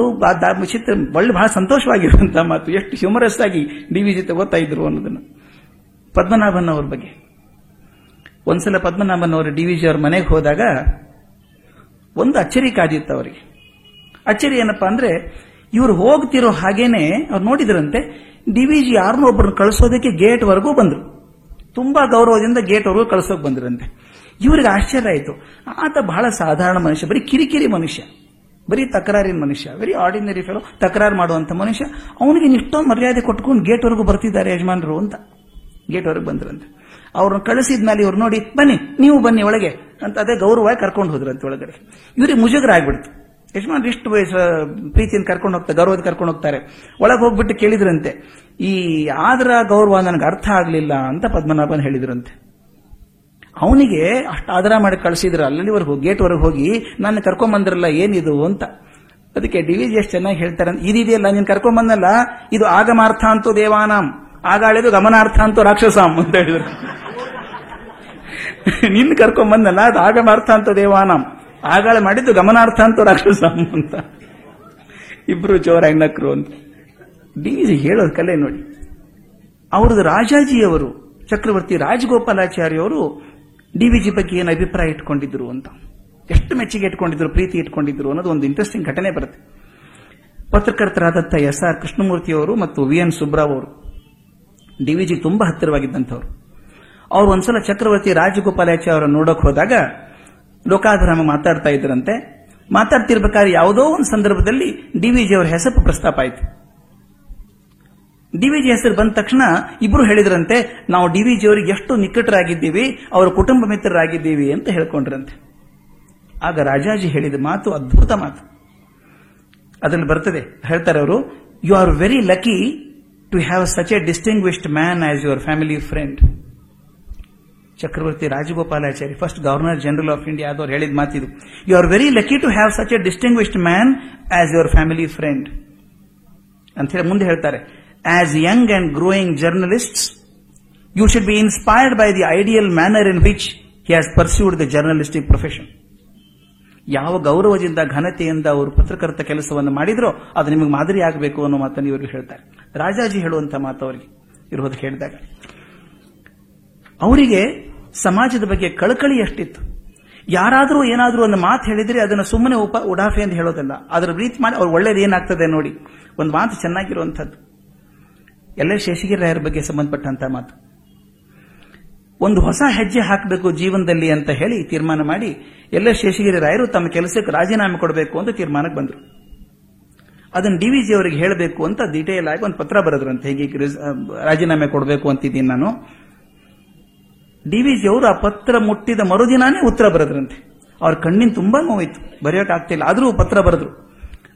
ಚಿತ್ರ ಒಳ್ಳೆ ಬಹಳ ಸಂತೋಷವಾಗಿರುವಂತಹ ಮಾತು, ಎಷ್ಟು ಹ್ಯೂಮರಸ್ ಆಗಿ ಡಿ ವಿ ಜಿ ಓದ್ತಾ ಇದ್ರು ಅನ್ನೋದನ್ನು. ಪದ್ಮನಾಭನ್ ಅವ್ರ ಬಗ್ಗೆ. ಒಂದ್ಸಲ ಪದ್ಮನಾಭನ್ ಅವರು ಡಿ ವಿ ಜಿ ಅವ್ರ ಮನೆಗೆ ಹೋದಾಗ ಒಂದು ಅಚ್ಚರಿ ಕಾದಿತ್ತು ಅವರಿಗೆ. ಅಚ್ಚರಿ ಏನಪ್ಪಾ ಅಂದ್ರೆ, ಇವರು ಹೋಗ್ತಿರೋ ಹಾಗೇನೆ ಅವ್ರು ನೋಡಿದ್ರಂತೆ ಡಿವಿಜಿ ಯಾರನ್ನೋ ಒಬ್ಬರನ್ನು ಕಳಿಸೋದಕ್ಕೆ ಗೇಟ್ ವರೆಗೂ ಬಂದರು. ತುಂಬಾ ಗೌರವದಿಂದ ಗೇಟ್ ವರೆಗೂ ಕಳಿಸೋಕೆ ಬಂದ್ರಂತೆ. ಇವರಿಗೆ ಆಶ್ಚರ್ಯ ಆಯಿತು. ಆತ ಬಹಳ ಸಾಧಾರಣ ಮನುಷ್ಯ, ಬರೀ ಕಿರಿಕಿರಿ ಮನುಷ್ಯ. ಬರೀ ತಕರಾರಿನ ಮನುಷ್ಯ ವೆರಿ ಆರ್ಡಿನರಿ ಫೆಲೋ ತಕರಾರು ಮಾಡುವಂತ ಮನುಷ್ಯ. ಅವನಿಗೆ ಇಷ್ಟೊಂದು ಮರ್ಯಾದೆ ಕೊಟ್ಕೊಂಡು ಗೇಟ್ವರೆಗೂ ಬರ್ತಿದ್ದಾರೆ ಯಜಮಾನರು ಅಂತ. ಗೇಟ್ ವರೆಗೆ ಬಂದ್ರಂತೆ. ಅವ್ರನ್ನ ಕಳಿಸಿದ್ಮೇಲೆ ಇವ್ರು ನೋಡಿ, ಬನ್ನಿ, ನೀವು ಬನ್ನಿ ಒಳಗೆ ಅಂತ ಅದೇ ಗೌರವವಾಗಿ ಕರ್ಕೊಂಡು ಹೋದ್ರಂತೆ ಒಳಗಡೆ. ಇವ್ರಿಗೆ ಮುಜುಗರ ಆಗ್ಬಿಡ್ತು. ಯಜಮಾನ್ ಇಷ್ಟು ವಯಸ್ಸು, ಪ್ರೀತಿಯಿಂದ ಕರ್ಕೊಂಡು ಹೋಗ್ತಾರೆ ಗೌರವದ ಕರ್ಕೊಂಡು ಹೋಗ್ತಾರೆ. ಒಳಗೆ ಹೋಗ್ಬಿಟ್ಟು ಕೇಳಿದ್ರಂತೆ, ಈ ಆದ್ರ ಗೌರವ ನನಗೆ ಅರ್ಥ ಆಗಲಿಲ್ಲ ಅಂತ ಪದ್ಮನಾಭನ್ ಹೇಳಿದ್ರಂತೆ. ಅವನಿಗೆ ಅಷ್ಟು ಆದರ ಮಾಡಿ ಕಳಿಸಿದ್ರು ಹೋಗಿ ಗೇಟ್ ವರೆಗೆ ಹೋಗಿ, ನನ್ನ ಕರ್ಕೊಂಬಂದ್ರಲ್ಲ, ಏನಿದು ಅಂತ. ಅದಕ್ಕೆ ಡಿ ವಿಜಿ ಎಷ್ಟು ಚೆನ್ನಾಗಿ ಹೇಳ್ತಾರೆ ಇದಿದೆಯಲ್ಲ, ನೀನು ಕರ್ಕೊಂಬಂದಲ್ಲ, ಇದು ಆಗಮಾರ್ಥ ಅಂತೂ ದೇವಾನಾಂ. ಆಗಾಳಿದು ಗಮನಾರ್ಥ ಅಂತ ರಾಕ್ಷಸ ಅಂತ ಹೇಳಿದ್ರು. ನಿನ್ನ ಕರ್ಕೊಂಬಂದಲ್ಲ ಅದು ಆಗಮಾರ್ಥ ಅಂತ ದೇವಾನಂ. ಆಗಾಳ ಮಾಡಿದ್ದು ಗಮನಾರ್ಥ ಅಂತ ರಾಕ್ಷಸ ಅಂತ. ಇಬ್ರು ಜೋರಾಗಿ ನಕ್ರು ಅಂತ. ಡಿ ಹೇಳೋದು ಕಲೆ ನೋಡಿ. ಅವ್ರದ್ದು ರಾಜಾಜಿಯವರು, ಚಕ್ರವರ್ತಿ ರಾಜಗೋಪಾಲಾಚಾರ್ಯ ಅವರು ಡಿ ವಿ ಜಿ ಬಗ್ಗೆ ಏನು ಅಭಿಪ್ರಾಯ ಇಟ್ಕೊಂಡಿದ್ರು ಅಂತ. ಎಷ್ಟು ಮೆಚ್ಚುಗೆ ಇಟ್ಕೊಂಡಿದ್ರು, ಪ್ರೀತಿ ಇಟ್ಕೊಂಡಿದ್ರು ಅನ್ನೋದು ಒಂದು ಇಂಟ್ರೆಸ್ಟಿಂಗ್ ಘಟನೆ ಬರುತ್ತೆ. ಪತ್ರಕರ್ತರಾದಂಥ ಎಸ್ ಆರ್ ಕೃಷ್ಣಮೂರ್ತಿಯವರು ಮತ್ತು ವಿ ಎನ್ ಸುಬ್ರಾವ್ ಅವರು. ಡಿ ವಿ ಜಿ ತುಂಬಾ ಹತ್ತಿರವಾಗಿದ್ದಂಥವ್ರು. ಅವ್ರು ಒಂದ್ಸಲ ಚಕ್ರವರ್ತಿ ರಾಜಗೋಪಾಲಾಚಾರ್ಯ ಅವರನ್ನು ನೋಡಕ್ ಹೋದಾಗ ಲೋಕಾಭಿರಾಮ ಮಾತಾಡ್ತಾ ಇದ್ರಂತೆ. ಮಾತಾಡ್ತಿರ್ಬೇಕಾದ್ರೆ ಯಾವುದೋ ಒಂದು ಸಂದರ್ಭದಲ್ಲಿ ಡಿ ವಿ ಜಿ ಅವರ ಹೆಸರು ಪ್ರಸ್ತಾಪ ಆಯಿತು. ಜಿ ಹೆಸರು ಬಂದ ತಕ್ಷಣ ಇಬ್ರು ಹೇಳಿದ್ರಂತೆ, ನಾವು ಡಿ ವಿ ಜಿ ಅವರಿಗೆ ಎಷ್ಟು ನಿಕಟರಾಗಿದ್ದೀವಿ, ಅವರ ಕುಟುಂಬ ಮಿತ್ರರಾಗಿದ್ದೀವಿ ಅಂತ ಹೇಳ್ಕೊಂಡ್ರಂತೆ. ಆಗ ರಾಜಾಜಿ ಹೇಳಿದ ಮಾತು ಅದ್ಭುತ ಮಾತು. ಅದರಲ್ಲಿ ಬರ್ತದೆ, ಹೇಳ್ತಾರೆ ಅವರು you are very lucky to have such a distinguished man as your family friend Chakravarti Rajagopalachari first governor general of India ಆದವ್ರು ಹೇಳಿದ ಮಾತಿದು you are very lucky to have such a distinguished man as your family friend ಅಂತ ಹೇಳಿ ಮುಂದೆ ಹೇಳ್ತಾರೆ. As young and growing journalists you should be inspired by the ideal manner in which he has pursued the journalistic profession ಯಾವ ಗೌರವದಿಂದ, ಘನತೆಯಿಂದ ಅವರು ಪತ್ರಕರ್ತ ಕೆಲಸವನ್ನು ಮಾಡಿದ್ರೋ ಅದು ನಿಮಗೆ ಮಾದರಿ ಆಗಬೇಕು ಅನ್ನೋ ಮಾತನ್ನು ಇವರು ಹೇಳ್ತಾರೆ. ರಾಜಾಜಿ ಹೇಳುವಂತ ಮಾತು ಅವರಿಗೆ. ಇರುವುದು ಹೇಳಿದಾಗ, ಅವರಿಗೆ ಸಮಾಜದ ಬಗ್ಗೆ ಕಳಕಳಿ ಎಷ್ಟಿತ್ತು? ಯಾರಾದರೂ ಏನಾದರೂ ಒಂದು ಮಾತು ಹೇಳಿದ್ರೆ ಅದನ್ನು ಸುಮ್ಮನೆ ಉಪ, ಉಡಾಫೆ ಅಂತ ಹೇಳೋದಲ್ಲ. ಅದರ ರೀತಿ ಮಾಡಿ, ಅವ್ರು ಒಳ್ಳೇದು ಏನಾಗ್ತದೆ ನೋಡಿ. ಒಂದು ಮಾತು ಚೆನ್ನಾಗಿರುವಂಥದ್ದು. ಎಲ್ಲ ಶೇಷಗಿರಿ ರಾಯರ ಬಗ್ಗೆ ಸಂಬಂಧಪಟ್ಟಂತ ಮಾತು. ಒಂದು ಹೊಸ ಹೆಜ್ಜೆ ಹಾಕಬೇಕು ಜೀವನದಲ್ಲಿ ಅಂತ ಹೇಳಿ ತೀರ್ಮಾನ ಮಾಡಿ ಎಲ್ಲ ಶೇಷಗಿರಿ ರಾಯರು ತಮ್ಮ ಕೆಲಸಕ್ಕೆ ರಾಜೀನಾಮೆ ಕೊಡಬೇಕು ಅಂತ ತೀರ್ಮಾನಕ್ಕೆ ಬಂದರು. ಅದನ್ನು ಡಿ ವಿ ಜಿ ಅವರಿಗೆ ಹೇಳಬೇಕು ಅಂತ ಡೀಟೇಲ್ ಆಗಿ ಒಂದು ಪತ್ರ ಬರೆದ್ರಂತೆ. ಹೀಗೆ ರಾಜೀನಾಮೆ ಕೊಡಬೇಕು ಅಂತಿದ್ದೀನಿ ನಾನು. ಡಿ ವಿ ಜಿ ಅವರು ಆ ಪತ್ರ ಮುಟ್ಟಿದ ಮರುದಿನಾನೇ ಉತ್ತರ ಬರೆದ್ರಂತೆ. ಅವ್ರ ಕಣ್ಣಿನ ತುಂಬಾ ನೋವಿತ್ತು. ಬರೆಯೋಕೆ ಆಗ್ತಿಲ್ಲ ಆದರೂ ಪತ್ರ ಬರೆದ್ರು.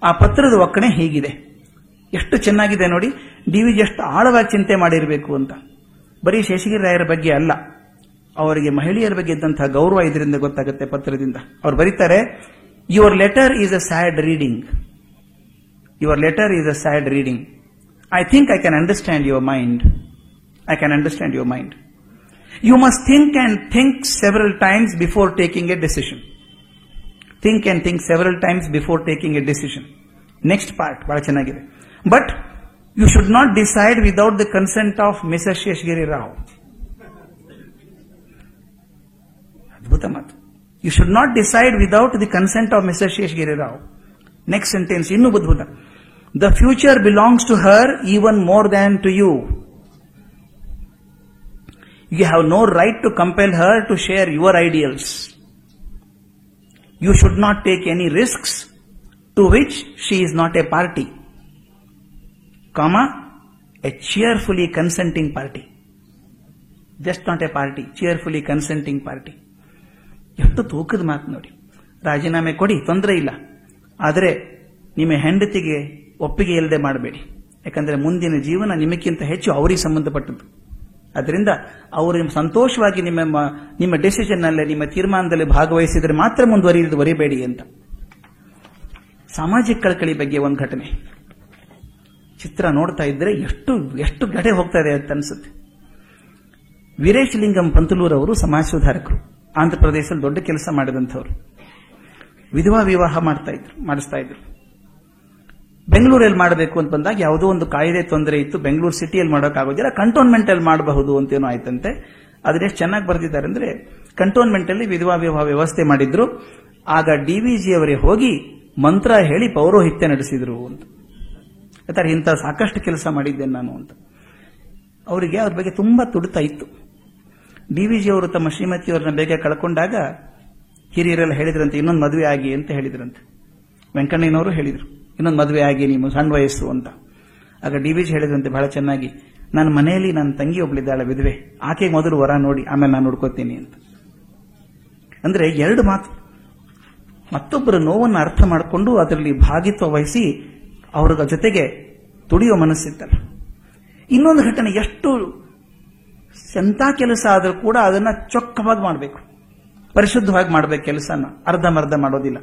ಆ ಪತ್ರದ ಒಕ್ಕಣೆ ಹೀಗಿದೆ. ಎಷ್ಟು ಚೆನ್ನಾಗಿದೆ ನೋಡಿ. ಡಿ ವಿ ಜಿ ಎಷ್ಟು ಆಳವಾಗಿ ಚಿಂತೆ ಮಾಡಿರಬೇಕು ಅಂತ. ಬರೀ ಶೇಷಗಿರಿ ರಾಯರ ಬಗ್ಗೆ ಅಲ್ಲ. ಅವರಿಗೆ ಮಹಿಳೆಯರ ಬಗ್ಗೆ ಇದ್ದಂತಹ ಗೌರವ ಇದರಿಂದ ಗೊತ್ತಾಗುತ್ತೆ ಪತ್ರದಿಂದ. ಅವರು ಬರೀತಾರೆ your letter is a sad reading your letter is a sad reading I think I can understand your mind I can understand your mind you must think and think several times before taking a decision think and think several times before taking a decision next part ಬಹಳ ಚೆನ್ನಾಗಿದೆ. But you should not decide without the consent of Mrs Seshagiri Rao ಅದ್ಭುತ ಮಾತು you should not decide without the consent of Mrs Seshagiri Rao next sentence ಇನ್ನೂ ಅದ್ಭುತ the future belongs to her even more than to you you have no right to compel her to share your ideals you should not take any risks to which she is not a party comma a cheerfully consenting party just not a party cheerfully consenting party ಎಷ್ಟು ತೂಕದ ಮಾತು ನೋಡಿ. ರಾಜೀನಾಮೆ ಕೊಡಿ, ತೊಂದರೆ ಇಲ್ಲ. ಆದರೆ ನಿಮ್ಮ ಹೆಂಡತಿಗೆ ಒಪ್ಪಿಗೆ ಇಲ್ಲದೆ ಮಾಡಬೇಡಿ. ಯಾಕಂದ್ರೆ ಮುಂದಿನ ಜೀವನ ನಿಮಗಿಂತ ಹೆಚ್ಚು ಅವರಿಗೆ ಸಂಬಂಧಪಟ್ಟದ್ದು. ಅದರಿಂದ ಅವರು ಸಂತೋಷವಾಗಿ ನಿಮ್ಮ ನಿಮ್ಮ ಡೆಸಿಷನ್ನಲ್ಲಿ ನಿಮ್ಮ ತೀರ್ಮಾನದಲ್ಲಿ ಭಾಗವಹಿಸಿದರೆ ಮಾತ್ರ ಮುಂದುವರಿಯುವುದು ಬರೀಬೇಡಿ ಅಂತ. ಸಾಮಾಜಿಕ ಕಳಕಳಿ ಬಗ್ಗೆ ಒಂದು ಘಟನೆ. ಚಿತ್ರ ನೋಡ್ತಾ ಇದ್ರೆ ಎಷ್ಟು ಎಷ್ಟು ಗಡೆ ಹೋಗ್ತಾ ಇದೆ ಅಂತ ಲಿಂಗಂ ಪಂತಲೂರ್ ಅವರು ಸಮಾಜ ಸುಧಾರಕರು. ಆಂಧ್ರ ಪ್ರದೇಶದಲ್ಲಿ ದೊಡ್ಡ ಕೆಲಸ ಮಾಡಿದಂಥವ್ರು. ವಿಧವಾ ವಿವಾಹ ಮಾಡ್ತಾ ಇದ್ರು, ಮಾಡಿಸ್ತಾ ಇದ್ರು. ಬೆಂಗಳೂರಲ್ಲಿ ಮಾಡಬೇಕು ಅಂತ ಬಂದಾಗ ಯಾವುದೋ ಒಂದು ಕಾಯಿದೆ ತೊಂದರೆ ಇತ್ತು, ಬೆಂಗಳೂರು ಸಿಟಿಯಲ್ಲಿ ಮಾಡೋಕ್ಕಾಗೋದಿಲ್ಲ ಕಂಟೋನ್ಮೆಂಟ್ ಅಲ್ಲಿ ಮಾಡಬಹುದು ಅಂತೇನೋ ಆಯ್ತಂತೆ. ಅದನ್ನೆಷ್ಟು ಚೆನ್ನಾಗಿ ಬರೆದಿದ್ದಾರೆ ಅಂದ್ರೆ ಕಂಟೋನ್ಮೆಂಟ್ ಅಲ್ಲಿ ವಿಧವಾ ವಿವಾಹ ವ್ಯವಸ್ಥೆ ಮಾಡಿದ್ರು. ಆಗ ಡಿ ಡಿವಿಜಿ ಅವರೇ ಹೋಗಿ ಮಂತ್ರ ಹೇಳಿ ಪೌರೋಹಿತ್ಯ ನಡೆಸಿದ್ರು ಅಂತ. ಯಾಕಂದ್ರೆ ಇಂಥ ಸಾಕಷ್ಟು ಕೆಲಸ ಮಾಡಿದ್ದೇನೆ ನಾನು ಅಂತ. ಅವರಿಗೆ ಅವ್ರ ಬಗ್ಗೆ ತುಂಬಾ ತುಡಿತ ಇತ್ತು. ಡಿವಿಜಿ ಅವರು ತಮ್ಮ ಶ್ರೀಮತಿಯವರನ್ನ ಬೇಗ ಕಳ್ಕೊಂಡಾಗ ಹಿರಿಯರೆಲ್ಲ ಹೇಳಿದ್ರಂತೆ, ಇನ್ನೊಂದು ಮದುವೆ ಆಗಿ ಅಂತ ಹೇಳಿದ್ರಂತೆ. ವೆಂಕಣ್ಣಯ್ಯನವರು ಹೇಳಿದ್ರು, ಇನ್ನೊಂದು ಮದುವೆ ಆಗಿ ನೀವು ಸಣ್ಣ ವಯಸ್ಸು ಅಂತ. ಆಗ ಡಿ ವಿಜಿ ಹೇಳಿದ್ರಂತೆ ಬಹಳ ಚೆನ್ನಾಗಿ ನನ್ನ ಮನೆಯಲ್ಲಿ ನನ್ನ ತಂಗಿ ಒಬ್ಳಿದ್ದಾಳೆ ವಿಧವೆ ಆಕೆಗೆ ಮೊದಲು ವರ ನೋಡಿ, ಆಮೇಲೆ ನಾನು ನೋಡ್ಕೋತೀನಿ ಅಂತ. ಅಂದ್ರೆ ಎರಡು ಮಾತು. ಮತ್ತೊಬ್ಬರ ನೋವನ್ನು ಅರ್ಥ ಮಾಡಿಕೊಂಡು ಅದರಲ್ಲಿ ಭಾಗಿತ್ವ ವಹಿಸಿ ಅವರ ಜೊತೆಗೆ ತುಡಿಯೋ ಮನಸ್ಸಿತ್ತಲ್ಲ. ಇನ್ನೊಂದು ಘಟನೆ, ಎಷ್ಟು ಎಂತ ಕೆಲಸ ಆದರೂ ಕೂಡ ಅದನ್ನ ಚೊಕ್ಕವಾಗಿ ಮಾಡಬೇಕು. ಪರಿಶುದ್ಧವಾಗಿ ಮಾಡಬೇಕು ಕೆಲಸನ. ಅರ್ಧಮರ್ಧ ಮಾಡೋದಿಲ್ಲ.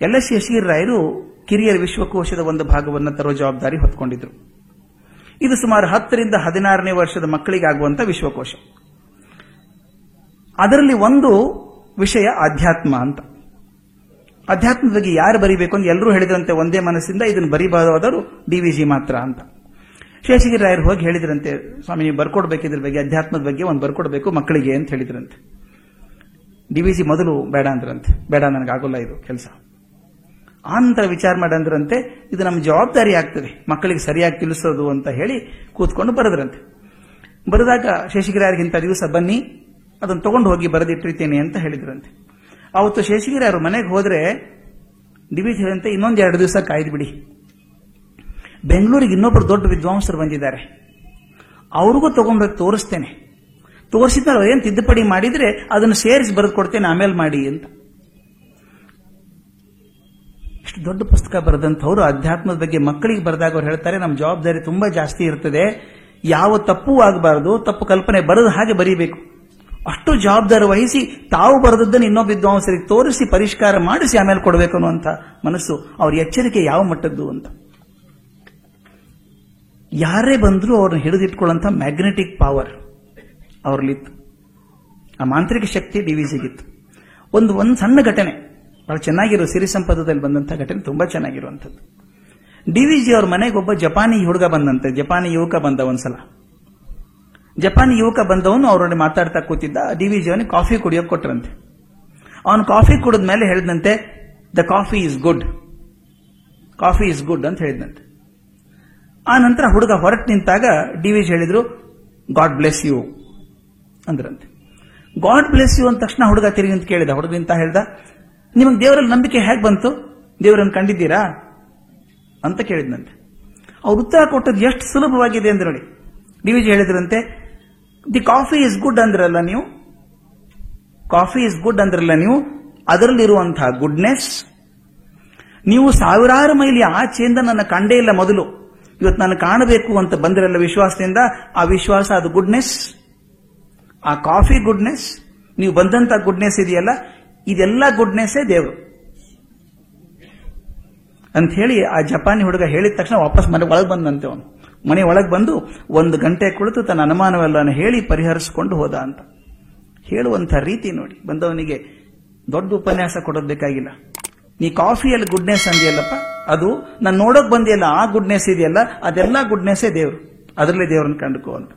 ಎಲ್ ಎಸ್ ಯಶೀರ್ ರಾಯರು ಕಿರಿಯರ ವಿಶ್ವಕೋಶದ ಒಂದು ಭಾಗವನ್ನು ತರೋ ಜವಾಬ್ದಾರಿ ಹೊತ್ಕೊಂಡಿದ್ರು. ಇದು ಸುಮಾರು ಹತ್ತರಿಂದ ಹದಿನಾರನೇ ವರ್ಷದ ಮಕ್ಕಳಿಗಾಗುವಂತ ವಿಶ್ವಕೋಶ. ಅದರಲ್ಲಿ ಒಂದು ವಿಷಯ ಆಧ್ಯಾತ್ಮ ಅಂತ. ಅಧ್ಯಾತ್ಮದ ಬಗ್ಗೆ ಯಾರು ಬರಿಬೇಕು ಅಂತ ಎಲ್ಲರೂ ಹೇಳಿದ್ರಂತೆ ಒಂದೇ ಮನಸ್ಸಿಂದ ಇದನ್ನು ಬರಿಬಹುದಾದರೂ ಡಿ ವಿ ಜಿ ಮಾತ್ರ ಅಂತ. ಶೇಷಗಿರಿ ರಾಯರು ಹೋಗಿ ಹೇಳಿದ್ರಂತೆ, ಸ್ವಾಮಿ ನೀವು ಬರ್ಕೊಡ್ಬೇಕು ಇದ್ರ ಬಗ್ಗೆ, ಅಧ್ಯಾತ್ಮದ ಬಗ್ಗೆ ಒಂದು ಬರ್ಕೊಡ್ಬೇಕು ಮಕ್ಕಳಿಗೆ ಅಂತ ಹೇಳಿದ್ರಂತೆ. ಡಿ ವಿ ಸಿ ಮೊದಲು ಬೇಡ ಅಂದ್ರಂತೆ. ಬೇಡ ನನಗಾಗೋಲ್ಲ ಇದು ಕೆಲಸ. ಆನಂತರ ವಿಚಾರ ಮಾಡಂದ್ರಂತೆ ಇದು ನಮ್ಮ ಜವಾಬ್ದಾರಿ ಆಗ್ತದೆ. ಮಕ್ಕಳಿಗೆ ಸರಿಯಾಗಿ ತಿಳಿಸೋದು ಅಂತ ಹೇಳಿ ಕೂತ್ಕೊಂಡು ಬರೆದ್ರಂತೆ. ಬರೆದಾಗ ಶೇಷಗಿರಿಯಾರಿಗಿಂತ ದಿವಸ ಬನ್ನಿ, ಅದನ್ನು ತಗೊಂಡು ಹೋಗಿ ಬರೆದಿಟ್ಟಿರ್ತೇನೆ ಅಂತ ಹೇಳಿದ್ರಂತೆ. ಅವತ್ತು ಶೇಷಗಿರಿ ಅವರು ಮನೆಗೆ ಹೋದ್ರೆ ಡಿವಿಜನ್ ಅಂತ ಇನ್ನೊಂದು ಎರಡು ದಿವಸ ಕಾಯ್ದು ಬಿಡಿ. ಬೆಂಗಳೂರಿಗೆ ಇನ್ನೊಬ್ಬರು ದೊಡ್ಡ ವಿದ್ವಾಂಸರು ಬಂದಿದ್ದಾರೆ. ಅವ್ರಿಗೂ ತಗೊಂಡೋಗಿ ತೋರಿಸ್ತೇನೆ. ತೋರಿಸಿದ್ರೆ ಏನು ತಿದ್ದುಪಡಿ ಮಾಡಿದ್ರೆ ಅದನ್ನು ಸೇರಿಸಿ ಬರೆದು ಕೊಡ್ತೇನೆ, ಆಮೇಲೆ ಮಾಡಿ ಅಂತ. ಇಷ್ಟು ದೊಡ್ಡ ಪುಸ್ತಕ ಬರೆದಂಥವ್ರು, ಅಧ್ಯಾತ್ಮದ ಬಗ್ಗೆ ಮಕ್ಕಳಿಗೆ ಬರೆದಾಗ ಅವ್ರು ಹೇಳ್ತಾರೆ ನಮ್ಮ ಜವಾಬ್ದಾರಿ ತುಂಬಾ ಜಾಸ್ತಿ ಇರ್ತದೆ. ಯಾವ ತಪ್ಪು ಆಗಬಾರದು, ತಪ್ಪು ಕಲ್ಪನೆ ಬರೆದು ಹಾಗೆ ಬರೀಬೇಕು. ಅಷ್ಟು ಜವಾಬ್ದಾರಿ ವಹಿಸಿ, ತಾವು ಬರೆದದ್ದನ್ನು ಇನ್ನೊಬ್ಬ ವಿದ್ವಾಂಸರಿಗೆ ತೋರಿಸಿ, ಪರಿಷ್ಕಾರ ಮಾಡಿಸಿ, ಆಮೇಲೆ ಕೊಡಬೇಕು ಅನ್ನುವಂಥ ಮನಸ್ಸು ಅವ್ರ ಎಚ್ಚರಿಕೆ ಯಾವ ಮಟ್ಟದ್ದು ಅಂತ. ಯಾರೇ ಬಂದರೂ ಅವ್ರನ್ನ ಹಿಡಿದಿಟ್ಕೊಳ್ಳೋಂಥ ಮ್ಯಾಗ್ನೆಟಿಕ್ ಪವರ್ ಅವ್ರಲ್ಲಿತ್ತು. ಆ ಮಾಂತ್ರಿಕ ಶಕ್ತಿ ಡಿವಿಜಿಗಿತ್ತು ಒಂದು ಒಂದು ಸಣ್ಣ ಘಟನೆ, ಬಹಳ ಚೆನ್ನಾಗಿರೋ ಸಿರಿ ಸಂಪದದಲ್ಲಿ ಬಂದಂಥ ಘಟನೆ ತುಂಬ ಚೆನ್ನಾಗಿರುವಂಥದ್ದು. ಡಿ ವಿ ಜಿ ಅವ್ರ ಮನೆಗೆ ಒಬ್ಬ ಜಪಾನಿ ಹುಡುಗ ಬಂದಂತೆ, ಜಪಾನಿ ಯುವಕ ಬಂದ ಒಂದ್ಸಲ. ಜಪಾನಿ ಯುವಕ ಬಂದವನು ಅವರೊಡನೆ ಮಾತಾಡ್ತಾ ಕೂತಿದ್ದ, ಡಿ ವಿ ಜಿ ಅವನಿಗೆ ಕಾಫಿ ಕುಡಿಯೋಕೆ ಕೊಟ್ರಂತೆ. ಅವನು ಕಾಫಿ ಕುಡಿದ ಮೇಲೆ ಹೇಳಿದಂತೆ the coffee is good coffee is good ಅಂತ ಹೇಳಿದಂತೆ ಆ ನಂತರ ಹುಡುಗ ಹೊರಟು ನಿಂತಾಗ ಡಿ ವಿಜ್ ಹೇಳಿದ್ರು, ಗಾಡ್ ಬ್ಲೆಸ್ ಯು ಅಂದ್ರಂತೆ. ಗಾಡ್ ಬ್ಲೆಸ್ ಯು ಅಂದ ತಕ್ಷಣ ಹುಡುಗ ತಿರುಗಿ ಅಂತ ಕೇಳಿದ, ಹುಡುಗ ನಿಂತ ಹೇಳ್ದ, ನಿಮಗೆ ದೇವರಲ್ಲಿ ನಂಬಿಕೆ ಹೇಗೆ ಬಂತು? ದೇವರನ್ನು ಕಂಡಿದ್ದೀರಾ? ಅಂತ ಕೇಳಿದ್ನಂತೆ. ಅವ್ರು ಉತ್ತರ ಕೊಟ್ಟದ್ದು ಎಷ್ಟು ಸುಲಭವಾಗಿದೆ ಅಂದ್ರೆ ನೋಡಿ, ಡಿ ಡಿವಿಜಿ ಹೇಳಿದ್ರಂತೆ, ದಿ ಕಾಫಿ ಇಸ್ ಗುಡ್ ಅಂದ್ರಲ್ಲ ನೀವು? ಕಾಫಿ ಇಸ್ ಗುಡ್ ಅಂದ್ರಲ್ಲ ನೀವು? ಅದರಲ್ಲಿರುವಂತಹ ಗುಡ್ನೆಸ್, ನೀವು ಸಾವಿರಾರು ಮೈಲಿ ಆಚೆಯಿಂದ ನನ್ನ ಕಂಡೇ ಇಲ್ಲ ಮೊದಲು. ಇವತ್ತು ನಾನು ಕಾಣಬೇಕು ಅಂತ ಬಂದಿರಲ್ಲ ವಿಶ್ವಾಸದಿಂದ, ಆ ವಿಶ್ವಾಸ ಅದು ಗುಡ್ನೆಸ್ ಆ ಕಾಫಿ ಗುಡ್ನೆಸ್ ನೀವು ಬಂದಂತ ಗುಡ್ನೆಸ್ ಇದೆಯಲ್ಲ, ಇದೆಲ್ಲ ಗುಡ್ನೆಸ್ಸೇ ದೇವರು. ಅಂತ ಹೇಳಿ ಆ ಜಪಾನಿ ಹುಡುಗ ಹೇಳಿದ ತಕ್ಷಣ ವಾಪಸ್ ಮನೆ ಒಳಗೆ ಬಂದಂತೆ ಅವನು. ಮನೆ ಒಳಗೆ ಬಂದು ಒಂದು ಗಂಟೆ ಕುಳಿತು ತನ್ನ ಅನುಮಾನವೆಲ್ಲನ ಹೇಳಿ ಪರಿಹರಿಸಿಕೊಂಡು ಹೋದ ಅಂತ. ಹೇಳುವಂಥ ರೀತಿ ನೋಡಿ, ಬಂದವನಿಗೆ ದೊಡ್ಡ ಉಪನ್ಯಾಸ ಕೊಡೋದು ಬೇಕಾಗಿಲ್ಲ. ನೀ ಕಾಫಿಯಲ್ಲಿ ಗುಡ್ನೆಸ್ ಅಂದಿಯಲ್ಲಪ್ಪ ಅದು ನಾನು ನೋಡೋಕೆ ಬಂದಿಲ್ಲ ಆ ಗುಡ್ನೆಸ್ ಇದೆಯಲ್ಲ ಅದೆಲ್ಲ ಗುಡ್ನೆಸ್ಸೇ ದೇವರು. ಅದರಲ್ಲೇ ದೇವರನ್ನು ಕಂಡುಕೋ ಅಂತ.